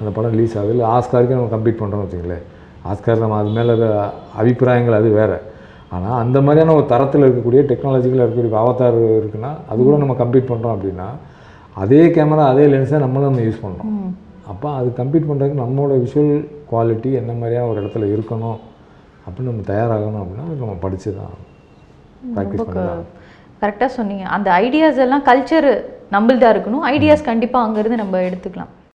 அந்த படம் ரிலீஸ் ஆகுது. இல்லை ஆஸ்காருக்கு நம்ம கம்ப்ளீட் பண்ணுறோம்னு வச்சுங்களேன் ஆஸ்கார் நம்ம அது மேலே அபிப்பிராயங்கள் அது வேறு. ஆனால் அந்த மாதிரியான ஒரு தரத்தில் இருக்கக்கூடிய டெக்னாலஜிக்கல் இருக்கக்கூடிய அவதார் இருக்குன்னா அது கூட நம்ம கம்ப்ளீட் பண்ணுறோம் அப்படின்னா அதே கேமரா அதே லென்ஸை நம்மளும் நம்ம யூஸ் பண்ணுறோம் அப்போ அது கம்ப்ளீட் பண்ணுறதுக்கு நம்மளோட விஷுவல் குவாலிட்டி என்ன மாதிரியாக ஒரு இடத்துல இருக்கணும் அப்படின்னு நம்ம தயாராகணும் அப்படின்னா நம்ம படித்து தான் ப்ராக்டிஸ் கரெக்டாக சொன்னீங்க. அந்த ஐடியாஸ் எல்லாம் கல்ச்சர் நம்மள்தான் இருக்கணும். ஐடியாஸ் கண்டிப்பாக அங்கேருந்து நம்ம எடுத்துக்கலாம்.